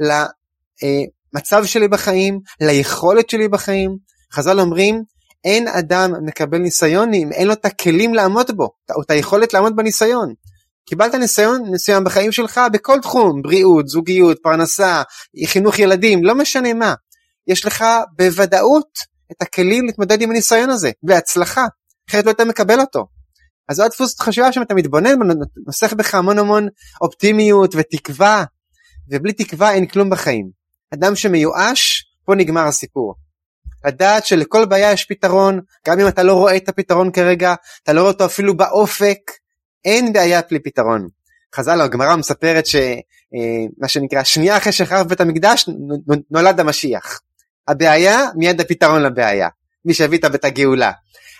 למצב אה, שלי בחיים, ליכולת שלי בחיים. חז"ל אומרים, אין אדם מקבל ניסיון אם אין לו את הכלים לעמוד בו, או את היכולת לעמוד בניסיון. קיבלת ניסיון מסוים בחיים שלך בכל תחום, בריאות, זוגיות, פרנסה, חינוך ילדים, לא משנה מה. יש לך בוודאות את הכלים להתמודד עם הניסיון הזה, בהצלחה, אחרת לא היית מקבל אותו. אז עוד דפוס חשיבה שם אתה מתבונן, נוסח בך המון המון אופטימיות ותקווה, ובלי תקווה אין כלום בחיים. אדם שמיואש, פה נגמר הסיפור. לדעת שלכל בעיה יש פתרון, גם אם אתה לא רואה את הפתרון כרגע, אתה לא רואה אותו אפילו באופק, אין בעיה בלי פתרון. חז"ל, הגמרא מספרת שמה אה, שנקרא, שנייה אחרי שחרב בית המקדש נולד המשיח. הבעיה, מיד הפתרון לבעיה. מי שהביא את הגאולה.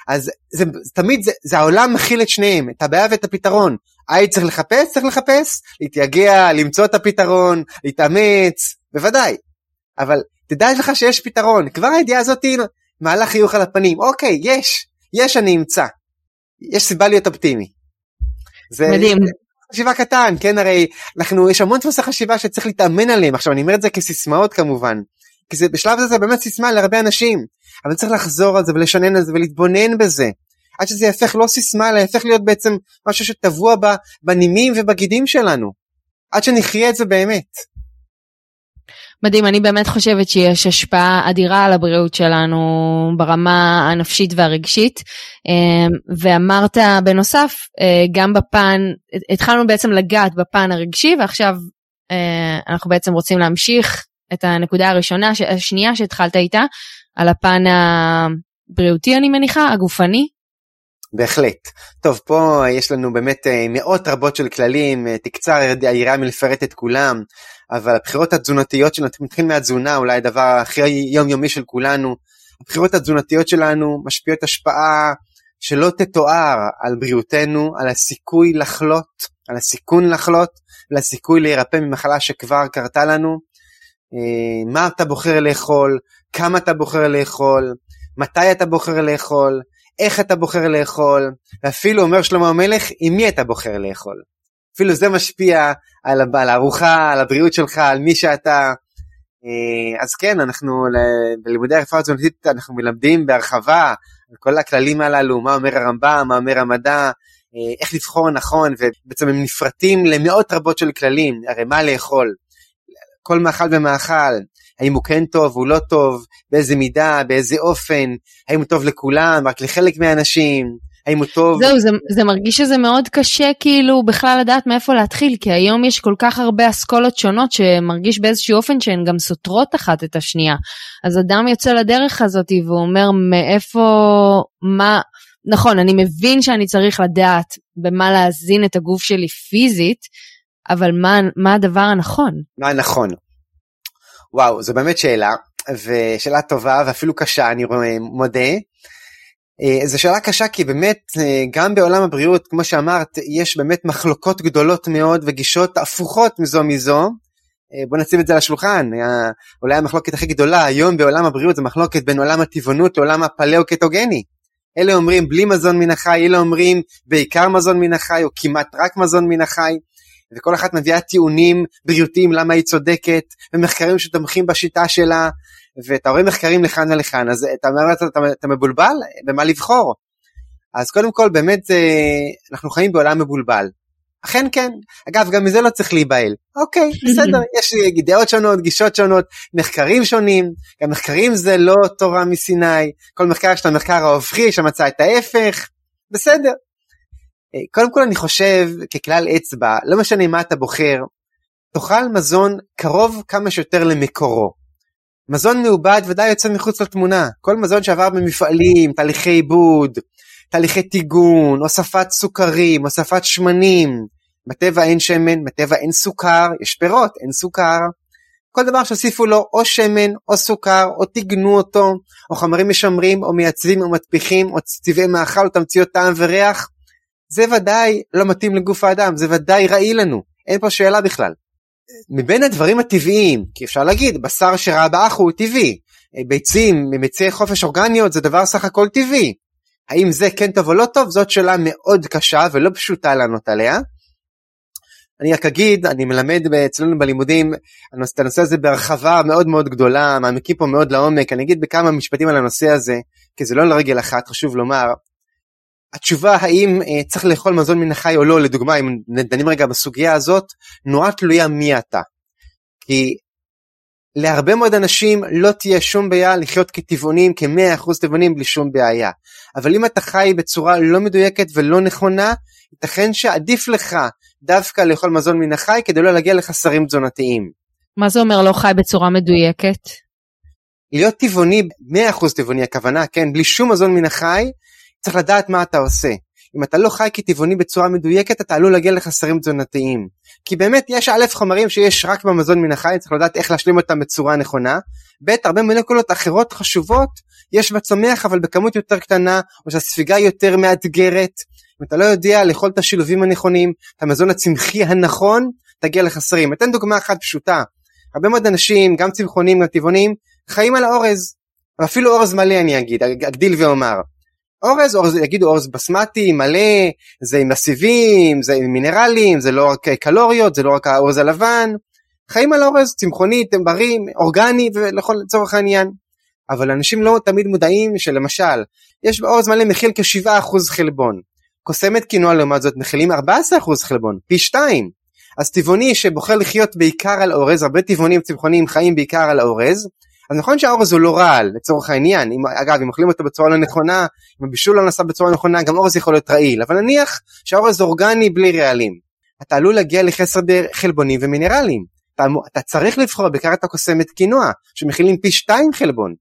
אז זה, תמיד זה, זה העולם מכיל את שניהם, את הבעיה ואת הפתרון. היי צריך לחפש, צריך לחפש, להתייגע, למצוא את הפתרון, להתאמץ, בוודאי. אבל תדע לך שיש פתרון, כבר הידיעה הזאת מעלה חיוך על הפנים, אוקיי, יש, יש אני אמצא. יש סיבה להיות אופטימי. זה, מדהים. חשיבה קטן, כן, הרי אנחנו, יש המון דפוסי חשיבה שצריך להתאמן עליהם, עכשיו אני אומר את זה כסיסמאות כמובן, כי זה, בשלב הזה זה באמת סיסמה להרבה אנשים, אבל צריך לחזור על זה ולשנן על זה ולהתבונן בזה, עד שזה יהפך לא סיסמה, אלא יהפך להיות בעצם משהו שטבוע בנימים ובגידים שלנו, עד שנחיה את זה באמת. מדהים, אני באמת חושבת שיש השפעה אדירה על הבריאות שלנו ברמה הנפשית והרגשית. אמ, ואמרת בנוסף, אה, גם בפן, התחלנו בעצם לגעת בפן הרגשי ועכשיו אה, אנחנו בעצם רוצים להמשיך את הנקודה הראשונה, השנייה שהתחלת איתה, על הפן הבריאותי אני מניחה, הגופני. בהחלט. טוב, פה יש לנו באמת אה, מאות רבות של כללים, תקצר היריעה מלפרט את כולם. אבל הבחירות התזונתיות שלנו, נתחיל מהתזונה, אולי הדבר הכי יומיומי של כולנו, הבחירות התזונתיות שלנו משפיעות השפעה שלא תתואר על בריאותנו, על הסיכוי לחלות, על הסיכון לחלות, על הסיכוי להירפא ממחלה שכבר קרתה לנו. אה, מה אתה בוחר לאכול, כמה אתה בוחר לאכול, מתי אתה בוחר לאכול, איך אתה בוחר לאכול, ואפילו אומר שלמה המלך, עם מי אתה בוחר לאכול. אפילו זה משפיע על, על הארוחה, על הבריאות שלך, על מי שאתה. אה, אז כן, אנחנו בלימודי הרפואה התזונתית אנחנו מלמדים בהרחבה על כל הכללים הללו, מה אומר הרמב"ם, מה אומר המדע, אה, איך לבחור נכון, ובעצם הם נפרטים למאות רבות של כללים, הרי מה לאכול, כל מאכל ומאכל, האם הוא כן טוב, הוא לא טוב, באיזה מידה, באיזה אופן, האם הוא טוב לכולם, רק לחלק מהאנשים, האם הוא טוב. זהו, זה, זה מרגיש שזה מאוד קשה כאילו בכלל לדעת מאיפה להתחיל, כי היום יש כל כך הרבה אסכולות שונות שמרגיש באיזשהו אופן שהן גם סותרות אחת את השנייה. אז אדם יוצא לדרך הזאת ואומר מאיפה, מה, נכון, אני מבין שאני צריך לדעת במה להזין את הגוף שלי פיזית, אבל מה, מה הדבר הנכון? מה הנכון? וואו, זו באמת שאלה, ושאלה טובה ואפילו קשה, אני מודה. אה, זו שאלה קשה כי באמת אה, גם בעולם הבריאות כמו שאמרת יש באמת מחלוקות גדולות מאוד וגישות הפוכות מזו מזו. אה, בוא נשים את זה על השולחן אולי המחלוקת הכי גדולה היום בעולם הבריאות זה מחלוקת בין עולם הטבעונות לעולם הפלאו-קטוגני. אלה אומרים בלי מזון מן החי, אלה אומרים בעיקר מזון מן החי או כמעט רק מזון מן החי. וכל אחת מביאה טיעונים בריאותיים למה היא צודקת ומחקרים שתומכים בשיטה שלה ואתה רואה מחקרים לכאן ולכאן, אז אתה אומר, אתה, אתה, אתה מבולבל במה לבחור. אז קודם כל באמת אה, אנחנו חיים בעולם מבולבל. אכן כן, אגב גם מזה לא צריך להיבהל. אוקיי, בסדר, יש דעות שונות, גישות שונות, מחקרים שונים, גם מחקרים זה לא תורה מסיני, כל מחקר יש את המחקר ההופכי שמצא את ההפך, בסדר. קודם כל אני חושב ככלל אצבע, לא משנה מה אתה בוחר, תאכל מזון קרוב כמה שיותר למקורו. מזון מעובד ודאי יוצא מחוץ לתמונה. כל מזון שעבר במפעלים, תהליכי עיבוד, תהליכי טיגון, הוספת סוכרים, הוספת שמנים. בטבע אין שמן, בטבע אין סוכר, יש פירות, אין סוכר. כל דבר שהוסיפו לו או שמן או סוכר או טיגנו אותו או חומרים משמרים או מייצבים או מטפיחים או צבעי מאכל או תמציות טעם וריח זה ודאי לא מתאים לגוף האדם, זה ודאי רעיל לנו, אין פה שאלה בכלל. מבין הדברים הטבעיים, כי אפשר להגיד, בשר שראה באחו הוא טבעי, ביצים מביצי חופש אורגניות זה דבר סך הכל טבעי. האם זה כן טוב או לא טוב, זאת שאלה מאוד קשה ולא פשוטה לענות עליה. אני רק אגיד, אני מלמד אצלנו בלימודים את הנושא הזה בהרחבה מאוד מאוד גדולה, מעמיקים פה מאוד לעומק, אני אגיד בכמה משפטים על הנושא הזה, כי זה לא לרגל אחת, חשוב לומר. התשובה האם אה, צריך לאכול מזון מן החי או לא, לדוגמה, אם דנים רגע בסוגיה הזאת, נורא תלויה מי אתה. כי להרבה מאוד אנשים לא תהיה שום בעיה לחיות כטבעונים, כ-100% טבעונים בלי שום בעיה. אבל אם אתה חי בצורה לא מדויקת ולא נכונה, ייתכן שעדיף לך דווקא לאכול מזון מן החי כדי לא להגיע לחסרים תזונתיים. מה זה אומר לא חי בצורה מדויקת? להיות טבעוני, 100% טבעוני הכוונה, כן, בלי שום מזון מן החי, צריך לדעת מה אתה עושה. אם אתה לא חי כטבעוני בצורה מדויקת, אתה עלול להגיע לחסרים תזונתיים. כי באמת יש א' חומרים שיש רק במזון מן החי, צריך לדעת איך להשלים אותם בצורה נכונה. ב', הרבה מולקולות אחרות חשובות יש בצומח אבל בכמות יותר קטנה, או שהספיגה יותר מאתגרת. אם אתה לא יודע לאכול את השילובים הנכונים, את המזון הצמחי הנכון, תגיע לחסרים. אתן דוגמה אחת פשוטה. הרבה מאוד אנשים, גם צמחונים, גם טבעונים, חיים על האורז. ואפילו אורז מלא אני אגיד, אגדיל ואומר. אורז, אורז, יגידו אורז בסמטי, מלא, זה עם הסיבים, זה עם מינרלים, זה לא רק קלוריות, זה לא רק האורז הלבן. חיים על אורז צמחוני, בריא, אורגני ולכל צורך העניין. אבל אנשים לא תמיד מודעים שלמשל, יש באורז מלא מכיל כ-7% חלבון. קוסמת קינוע לעומת זאת מכילים 14% חלבון, פי 2. אז טבעוני שבוחר לחיות בעיקר על אורז, הרבה טבעונים צמחוניים חיים בעיקר על אורז, אז נכון שהאורז הוא לא רעל לצורך העניין, אם, אגב אם אוכלים אותו בצורה לא נכונה, אם הבישול לא נעשה בצורה נכונה גם אורז יכול להיות רעיל, אבל נניח שהאורז אורגני בלי רעלים, אתה עלול להגיע לחסר חלבונים ומינרלים, אתה, אתה צריך לבחור בקרת הקוסמת קינוע שמכילים פי 2 חלבון,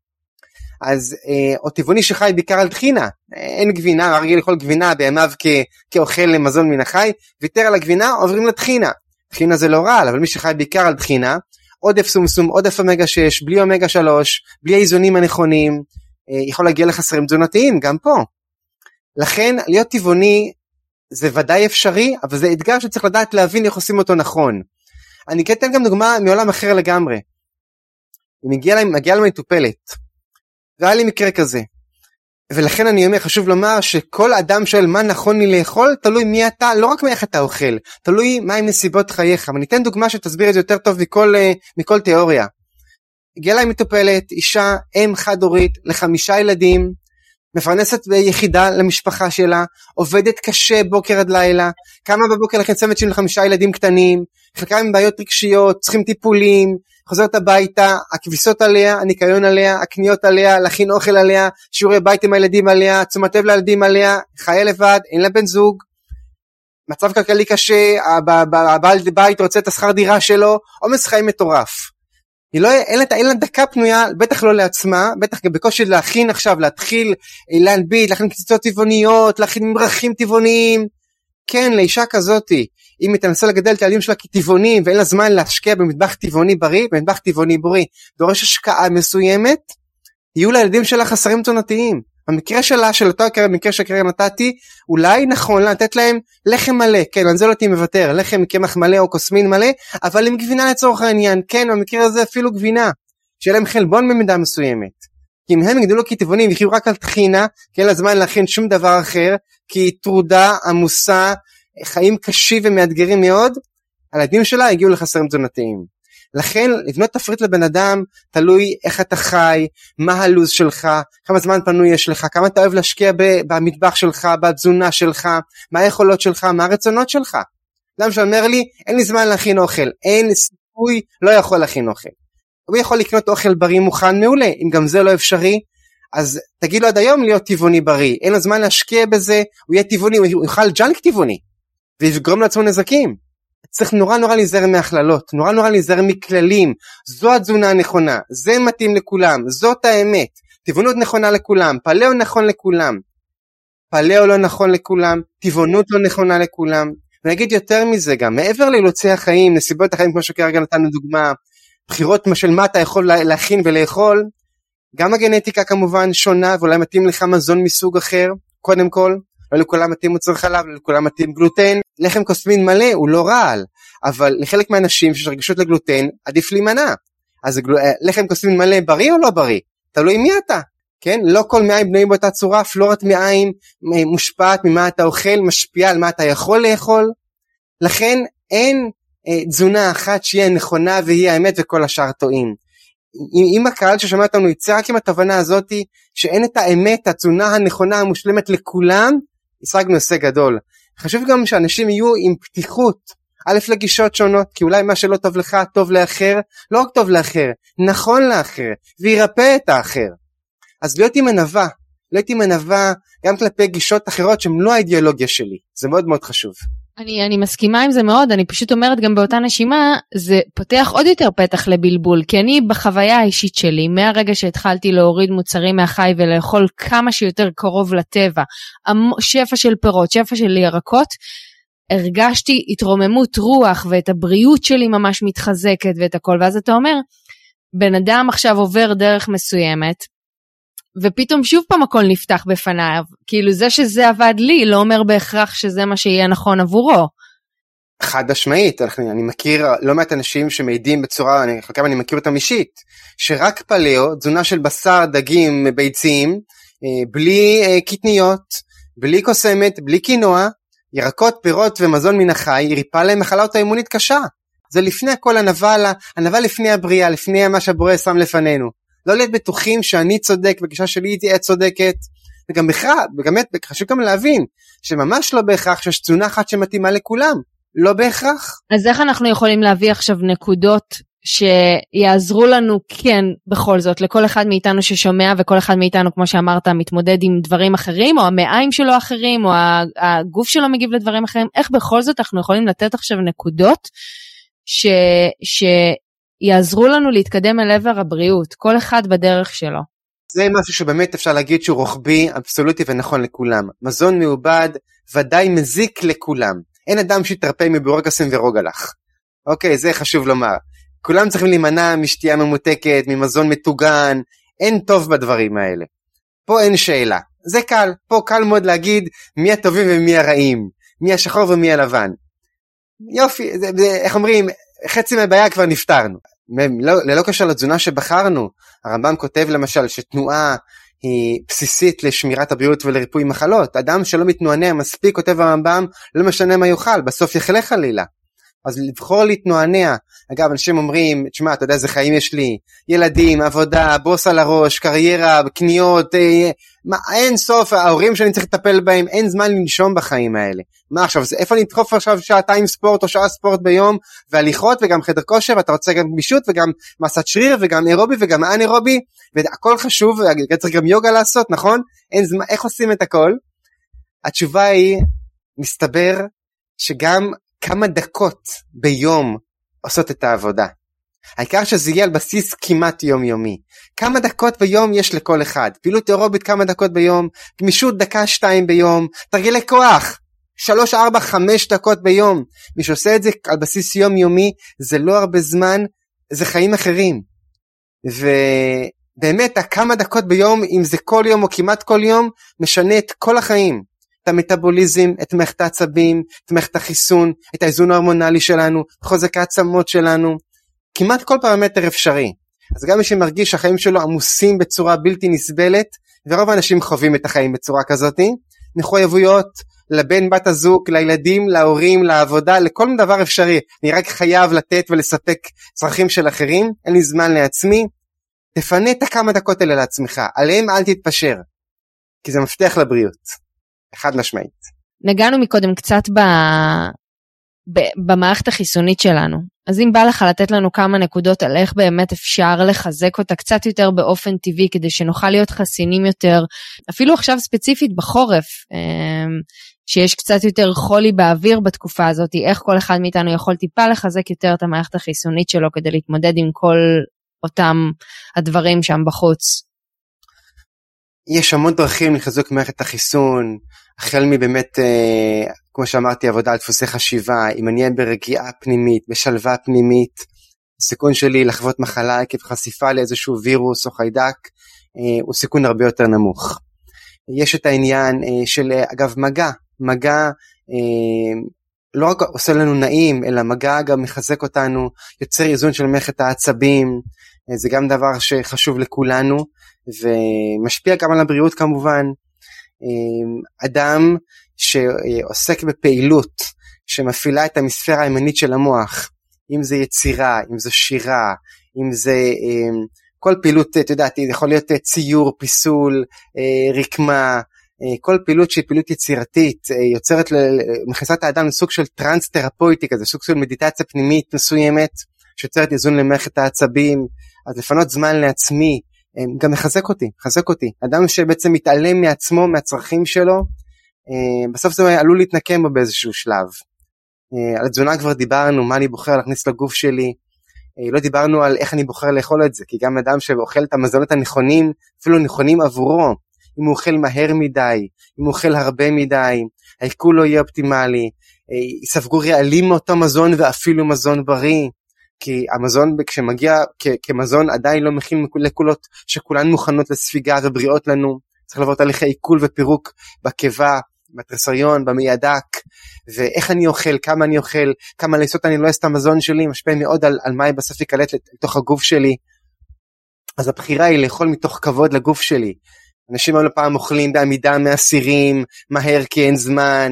אז אה, או טבעוני שחי בעיקר על טחינה, אין גבינה, רגיל לאכול גבינה בימיו כ, כאוכל מזון מן החי, ויתר על הגבינה עוברים לטחינה, טחינה זה לא רעל, אבל מי שחי בעיקר על טחינה עודף סומסום, עודף אומגה 6, בלי אומגה 3, בלי האיזונים הנכונים, אה, יכול להגיע לחסרים תזונתיים, גם פה. לכן להיות טבעוני זה ודאי אפשרי, אבל זה אתגר שצריך לדעת להבין איך עושים אותו נכון. אני אתן גם דוגמה מעולם אחר לגמרי. היא מגיעה לה מטופלת, והיה לי מקרה כזה. ולכן אני אומר חשוב לומר שכל אדם שואל מה נכון לי לאכול תלוי מי אתה לא רק מאיך אתה אוכל תלוי מהם נסיבות חייך ואני אתן דוגמה שתסביר את זה יותר טוב מכל, uh, מכל תיאוריה. הגיעה אליי מטופלת אישה אם חד הורית לחמישה ילדים מפרנסת ביחידה למשפחה שלה עובדת קשה בוקר עד לילה קמה בבוקר לכן צוות של חמישה ילדים קטנים חלקם עם בעיות רגשיות צריכים טיפולים חוזרת הביתה, הכביסות עליה, הניקיון עליה, הקניות עליה, להכין אוכל עליה, שיעורי בית עם הילדים עליה, תשומת לב לילדים עליה, חיה לבד, אין לה בן זוג, מצב כלכלי קשה, הבעל בית רוצה את השכר דירה שלו, עומס חיים מטורף. היא לא, אין, לה, אין לה דקה פנויה, בטח לא לעצמה, בטח גם בקושי להכין עכשיו, להתחיל אה, להנביט, להכין קציצות טבעוניות, להכין ממרחים טבעוניים. כן, לאישה כזאתי, אם היא תנסה לגדל את הילדים שלה כטבעונים ואין לה זמן להשקיע במטבח טבעוני בריא, במטבח טבעוני בריא דורש השקעה מסוימת, יהיו לילדים שלה חסרים תזונתיים. במקרה שלה, של אותו מקרה שכרגע נתתי, אולי נכון לתת להם לחם מלא, כן, על זה לא הייתי מוותר, לחם מקמח מלא או כוסמין מלא, אבל עם גבינה לצורך העניין, כן, במקרה הזה אפילו גבינה, שיהיה להם חלבון במידה מסוימת. כי אם הם יגדלו כטבעונים ויחיו רק על טחינה, כי אין לה זמן להכין שום דבר אחר, כי היא טרודה, עמוסה, חיים קשים ומאתגרים מאוד, הילדים שלה הגיעו לחסרים תזונתיים. לכן לבנות תפריט לבן אדם תלוי איך אתה חי, מה הלו"ז שלך, כמה זמן פנוי יש לך, כמה אתה אוהב להשקיע במטבח שלך, בתזונה שלך, מה היכולות שלך, מה הרצונות שלך. אדם שאומר לי אין לי זמן להכין אוכל, אין סיכוי, לא יכול להכין אוכל. הוא יכול לקנות אוכל בריא מוכן? מעולה, אם גם זה לא אפשרי, אז תגיד לו עד היום להיות טבעוני בריא, אין לו זמן להשקיע בזה, הוא יהיה טבעוני, הוא יאכל ג'אנק טבעוני. ויגרום לעצמו נזקים. צריך נורא נורא להיזהר מהכללות, נורא נורא להיזהר מכללים, זו התזונה הנכונה, זה מתאים לכולם, זאת האמת, טבעונות נכונה לכולם, פלאו נכון לכולם, פלאו לא נכון לכולם, טבעונות לא נכונה לכולם, ואני אגיד יותר מזה גם, מעבר לאילוצי החיים, נסיבות החיים כמו שכרגע נתנו דוגמה, בחירות של מה אתה יכול להכין ולאכול, גם הגנטיקה כמובן שונה ואולי מתאים לך מזון מסוג אחר, קודם כל, לא לכולם מתאים מוצר חלב, לא לכולם מתאים גלוטן, לחם קוסמין מלא הוא לא רעל, אבל לחלק מהאנשים שיש רגישות לגלוטן עדיף להימנע. אז. אה, לחם קוסמין מלא בריא או לא בריא? תלוי מי אתה. כן? לא כל מעיים בנויים באותה צורה, פלורת מעיים מושפעת ממה אתה אוכל, משפיעה על מה אתה יכול לאכול. לכן אין תזונה אחת שהיא הנכונה והיא האמת וכל השאר טועים. אם הקהל ששומע אותנו יצא רק עם התובנה הזאתי שאין את האמת, התזונה הנכונה המושלמת לכולם, השגנו הישג גדול. חשוב גם שאנשים יהיו עם פתיחות, א' לגישות שונות, כי אולי מה שלא טוב לך טוב לאחר, לא רק טוב לאחר, נכון לאחר, וירפא את האחר. אז להיות עם ענווה, להיות עם ענווה גם כלפי גישות אחרות שהן לא האידיאולוגיה שלי, זה מאוד מאוד חשוב. אני, אני מסכימה עם זה מאוד, אני פשוט אומרת גם באותה נשימה, זה פותח עוד יותר פתח לבלבול, כי אני בחוויה האישית שלי, מהרגע שהתחלתי להוריד מוצרים מהחי ולאכול כמה שיותר קרוב לטבע, שפע של פירות, שפע של ירקות, הרגשתי התרוממות רוח ואת הבריאות שלי ממש מתחזקת ואת הכל, ואז אתה אומר, בן אדם עכשיו עובר דרך מסוימת, ופתאום שוב פעם הכל נפתח בפניו. כאילו זה שזה עבד לי לא אומר בהכרח שזה מה שיהיה נכון עבורו. חד משמעית, אני מכיר לא מעט אנשים שמעידים בצורה, אני, חלקם אני מכיר אותם אישית, שרק פלאו, תזונה של בשר, דגים, ביצים, אה, בלי אה, קטניות, בלי קוסמת, בלי קינוע, ירקות, פירות ומזון מן החי, ריפא להם מחלה אוטואימונית קשה. זה לפני הכל ענווה, ענווה לפני הבריאה, לפני מה שהבורא שם לפנינו. לא להיות בטוחים שאני צודק והגישה שלי תהיה צודקת. וגם בכלל, באמת חשוב גם להבין שממש לא בהכרח שיש תזונה אחת שמתאימה לכולם, לא בהכרח. אז איך אנחנו יכולים להביא עכשיו נקודות שיעזרו לנו כן בכל זאת לכל אחד מאיתנו ששומע וכל אחד מאיתנו כמו שאמרת מתמודד עם דברים אחרים או המעיים שלו אחרים או הגוף שלו מגיב לדברים אחרים איך בכל זאת אנחנו יכולים לתת עכשיו נקודות ש, ש, יעזרו לנו להתקדם אל עבר הבריאות, כל אחד בדרך שלו. זה משהו שבאמת אפשר להגיד שהוא רוחבי, אבסולוטי ונכון לכולם. מזון מעובד ודאי מזיק לכולם. אין אדם שיתרפא מבורקסים ורוגלח. אוקיי, זה חשוב לומר. כולם צריכים להימנע משתייה ממותקת, ממזון מטוגן, אין טוב בדברים האלה. פה אין שאלה. זה קל, פה קל מאוד להגיד מי הטובים ומי הרעים, מי השחור ומי הלבן. יופי, זה, זה, איך אומרים, חצי מהבעיה כבר נפתרנו. לא, ללא קשר לתזונה שבחרנו, הרמב"ם כותב למשל שתנועה היא בסיסית לשמירת הבריאות ולריפוי מחלות. אדם שלא מתנוענע מספיק, כותב הרמב"ם, לא משנה מה יאכל, בסוף יחלה חלילה. אז לבחור להתנוענע, אגב אנשים אומרים, תשמע אתה יודע איזה חיים יש לי, ילדים, עבודה, בוס על הראש, קריירה, קניות, אה, מה, אין סוף, ההורים שאני צריך לטפל בהם, אין זמן לנשום בחיים האלה. מה עכשיו, איפה אני אדחוף עכשיו שעתיים ספורט או שעה ספורט ביום, והליכות וגם חדר כושר, ואתה רוצה גם גמישות וגם מסת שריר וגם אירובי וגם אנאירובי, והכל חשוב, צריך גם יוגה לעשות, נכון? אין זמן, איך עושים את הכל? התשובה היא, מסתבר שגם כמה דקות ביום עושות את העבודה. העיקר שזה יהיה על בסיס כמעט יומיומי. כמה דקות ביום יש לכל אחד. פעילות אירובית כמה דקות ביום, גמישות דקה שתיים ביום, תרגילי כוח, שלוש ארבע חמש דקות ביום. מי שעושה את זה על בסיס יומיומי זה לא הרבה זמן, זה חיים אחרים. ובאמת הכמה דקות ביום, אם זה כל יום או כמעט כל יום, משנה את כל החיים. את המטאבוליזם, את מערכת העצבים, את מערכת החיסון, את האיזון ההורמונלי שלנו, את חוזק העצמות שלנו, כמעט כל פרמטר אפשרי. אז גם מי שמרגיש שהחיים שלו עמוסים בצורה בלתי נסבלת, ורוב האנשים חווים את החיים בצורה כזאת, מחויבויות לבן בת הזוג, לילדים, להורים, לעבודה, לכל דבר אפשרי. אני רק חייב לתת ולספק צרכים של אחרים, אין לי זמן לעצמי. תפנה את הכמה דקות האלה לעצמך, עליהם אל תתפשר, כי זה מפתח לבריאות. חד משמעית. נגענו מקודם קצת ב... ב... במערכת החיסונית שלנו. אז אם בא לך לתת לנו כמה נקודות על איך באמת אפשר לחזק אותה קצת יותר באופן טבעי כדי שנוכל להיות חסינים יותר, אפילו עכשיו ספציפית בחורף, אמ, שיש קצת יותר חולי באוויר בתקופה הזאת, איך כל אחד מאיתנו יכול טיפה לחזק יותר את המערכת החיסונית שלו כדי להתמודד עם כל אותם הדברים שם בחוץ. יש המון דרכים לחיזוק מערכת החיסון, החל מבאמת, אה, כמו שאמרתי, עבודה על דפוסי חשיבה, אם אני אהיה ברגיעה פנימית, בשלווה פנימית, הסיכון שלי לחוות מחלה עקב חשיפה לאיזשהו וירוס או חיידק אה, הוא סיכון הרבה יותר נמוך. יש את העניין של אגב מגע, מגע לא רק עושה לנו נעים, אלא מגע גם מחזק אותנו, יוצר איזון של מערכת העצבים, זה גם דבר שחשוב לכולנו, ומשפיע גם על הבריאות כמובן. אדם שעוסק בפעילות שמפעילה את המספירה הימנית של המוח, אם זה יצירה, אם זו שירה, אם זה כל פעילות, את יודעת, יכול להיות ציור, פיסול, רקמה, אה, כל פעילות שהיא פעילות יצירתית אה, יוצרת, מכניסה את האדם לסוג של טראנס תרפויטי כזה, סוג של מדיטציה פנימית מסוימת שיוצרת איזון למערכת העצבים, אז לפנות זמן לעצמי אה, גם מחזק אותי, מחזק אותי. אדם שבעצם מתעלם מעצמו, מהצרכים שלו, בסוף זה עלול להתנקם בו באיזשהו שלב. על תזונה כבר דיברנו, מה אני בוחר להכניס לגוף שלי, לא דיברנו על איך אני בוחר לאכול את זה, כי גם אדם שאוכל את המזונות הנכונים, אפילו נכונים עבורו, אם הוא אוכל מהר מדי, אם הוא אוכל הרבה מדי, העיכול לא יהיה אופטימלי, אה, יספגו רעלים מאותו מזון ואפילו מזון בריא. כי המזון כשמגיע כמזון עדיין לא מכין מולקולות שכולן מוכנות לספיגה ובריאות לנו. צריך לעבור תהליכי עיכול ופירוק בקיבה, בתרסריון, במעי הדק, ואיך אני אוכל, כמה אני אוכל, כמה לעשות אני לא אעשה את המזון שלי, משפיע מאוד על, על מה בסוף ייקלט לתוך הגוף שלי. אז הבחירה היא לאכול מתוך כבוד לגוף שלי, אנשים היום פעם אוכלים בעמידה מאסירים, מהר כי אין זמן.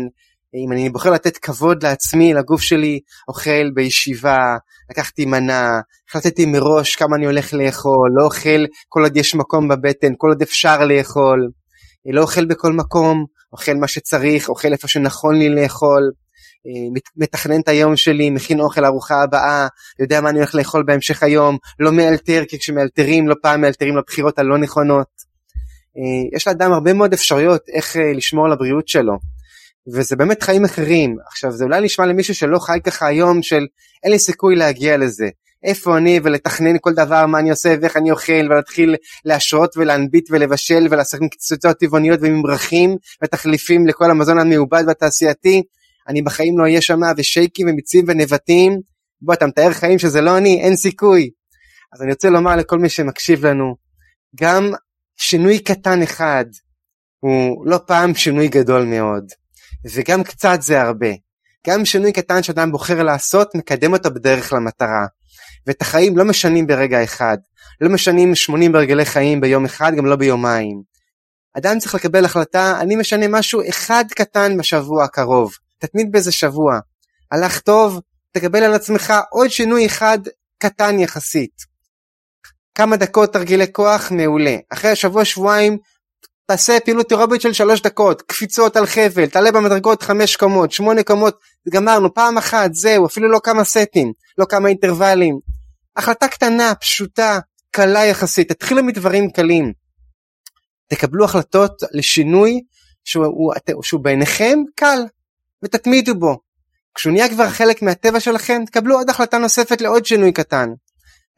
אם אני בוחר לתת כבוד לעצמי, לגוף שלי, אוכל בישיבה, לקחתי מנה, החלטתי מראש כמה אני הולך לאכול, לא אוכל כל עוד יש מקום בבטן, כל עוד אפשר לאכול, לא אוכל בכל מקום, אוכל מה שצריך, אוכל איפה שנכון לי לאכול, מתכנן את היום שלי, מכין אוכל ארוחה הבאה, יודע מה אני הולך לאכול בהמשך היום, לא מאלתר, כי כשמאלתרים לא פעם מאלתרים לבחירות הלא נכונות. אה, יש לאדם הרבה מאוד אפשרויות איך אה, לשמור על הבריאות שלו. וזה באמת חיים אחרים. עכשיו זה אולי נשמע למישהו שלא חי ככה היום של אין לי סיכוי להגיע לזה. איפה אני ולתכנן כל דבר מה אני עושה ואיך אני אוכל ולהתחיל להשרות ולהנביט ולבשל ולעשות קצוצות טבעוניות וממרחים ותחליפים לכל המזון המעובד והתעשייתי. אני בחיים לא אהיה שמה ושייקים ומיצים ונבטים. בוא אתה מתאר חיים שזה לא אני אין סיכוי. אז אני רוצה לומר לכל מי שמקשיב לנו גם שינוי קטן אחד הוא לא פעם שינוי גדול מאוד, וגם קצת זה הרבה. גם שינוי קטן שאדם בוחר לעשות מקדם אותו בדרך למטרה. ואת החיים לא משנים ברגע אחד, לא משנים 80 ברגלי חיים ביום אחד, גם לא ביומיים. אדם צריך לקבל החלטה, אני משנה משהו אחד קטן בשבוע הקרוב, תתמיד באיזה שבוע. הלך טוב, תקבל על עצמך עוד שינוי אחד קטן יחסית. כמה דקות תרגילי כוח מעולה אחרי השבוע שבועיים תעשה פעילות אירובית של שלוש דקות קפיצות על חבל תעלה במדרגות חמש קומות שמונה קומות גמרנו פעם אחת זהו אפילו לא כמה סטים לא כמה אינטרוולים. החלטה קטנה פשוטה קלה יחסית תתחילו מדברים קלים. תקבלו החלטות לשינוי שהוא, שהוא בעיניכם קל ותתמידו בו. כשהוא נהיה כבר חלק מהטבע שלכם תקבלו עוד החלטה נוספת לעוד שינוי קטן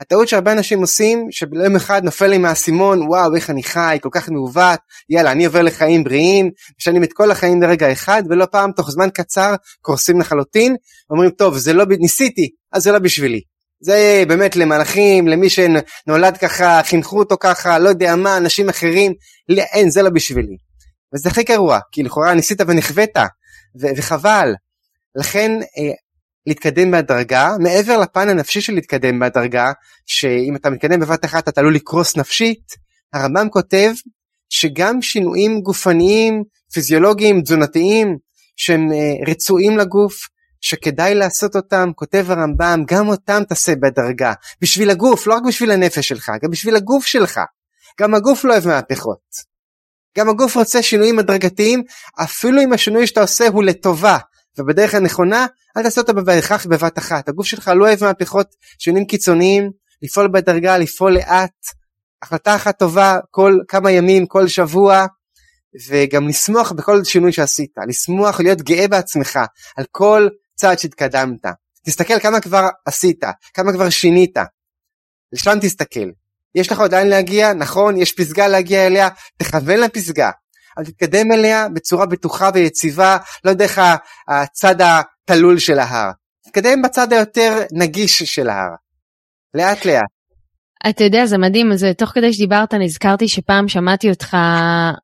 הטעות שהרבה אנשים עושים שביום אחד נופל לי מהאסימון וואו איך אני חי כל כך מעוות יאללה אני עובר לחיים בריאים משנים את כל החיים לרגע אחד ולא פעם תוך זמן קצר קורסים לחלוטין אומרים טוב זה לא ניסיתי אז זה לא בשבילי. זה באמת למלאכים למי שנולד ככה חינכו אותו ככה לא יודע מה אנשים אחרים אין זה לא בשבילי. וזה הכי גרוע כי לכאורה ניסית ונכווית וחבל. לכן אה, להתקדם בהדרגה, מעבר לפן הנפשי של להתקדם בהדרגה, שאם אתה מתקדם בבת אחת אתה עלול לקרוס נפשית, הרמב"ם כותב שגם שינויים גופניים, פיזיולוגיים, תזונתיים, שהם uh, רצויים לגוף, שכדאי לעשות אותם, כותב הרמב"ם, גם אותם תעשה בהדרגה. בשביל הגוף, לא רק בשביל הנפש שלך, גם בשביל הגוף שלך. גם הגוף לא אוהב מהפכות. גם הגוף רוצה שינויים הדרגתיים, אפילו אם השינוי שאתה עושה הוא לטובה, ובדרך הנכונה אל תעשה אותה בהכרח בבת אחת. הגוף שלך לא אוהב מהפכות שינויים קיצוניים, לפעול בדרגה, לפעול לאט. החלטה אחת טובה כל כמה ימים, כל שבוע, וגם לשמוח בכל שינוי שעשית. לשמוח, להיות גאה בעצמך על כל צעד שהתקדמת. תסתכל כמה כבר עשית, כמה כבר שינית. לשם תסתכל. יש לך עדיין להגיע, נכון, יש פסגה להגיע אליה, תכוון לפסגה. אבל תתקדם אליה בצורה בטוחה ויציבה, לא דרך הצד התלול של ההר. תתקדם בצד היותר נגיש של ההר. לאט לאט. אתה יודע, זה מדהים, זה תוך כדי שדיברת נזכרתי שפעם שמעתי אותך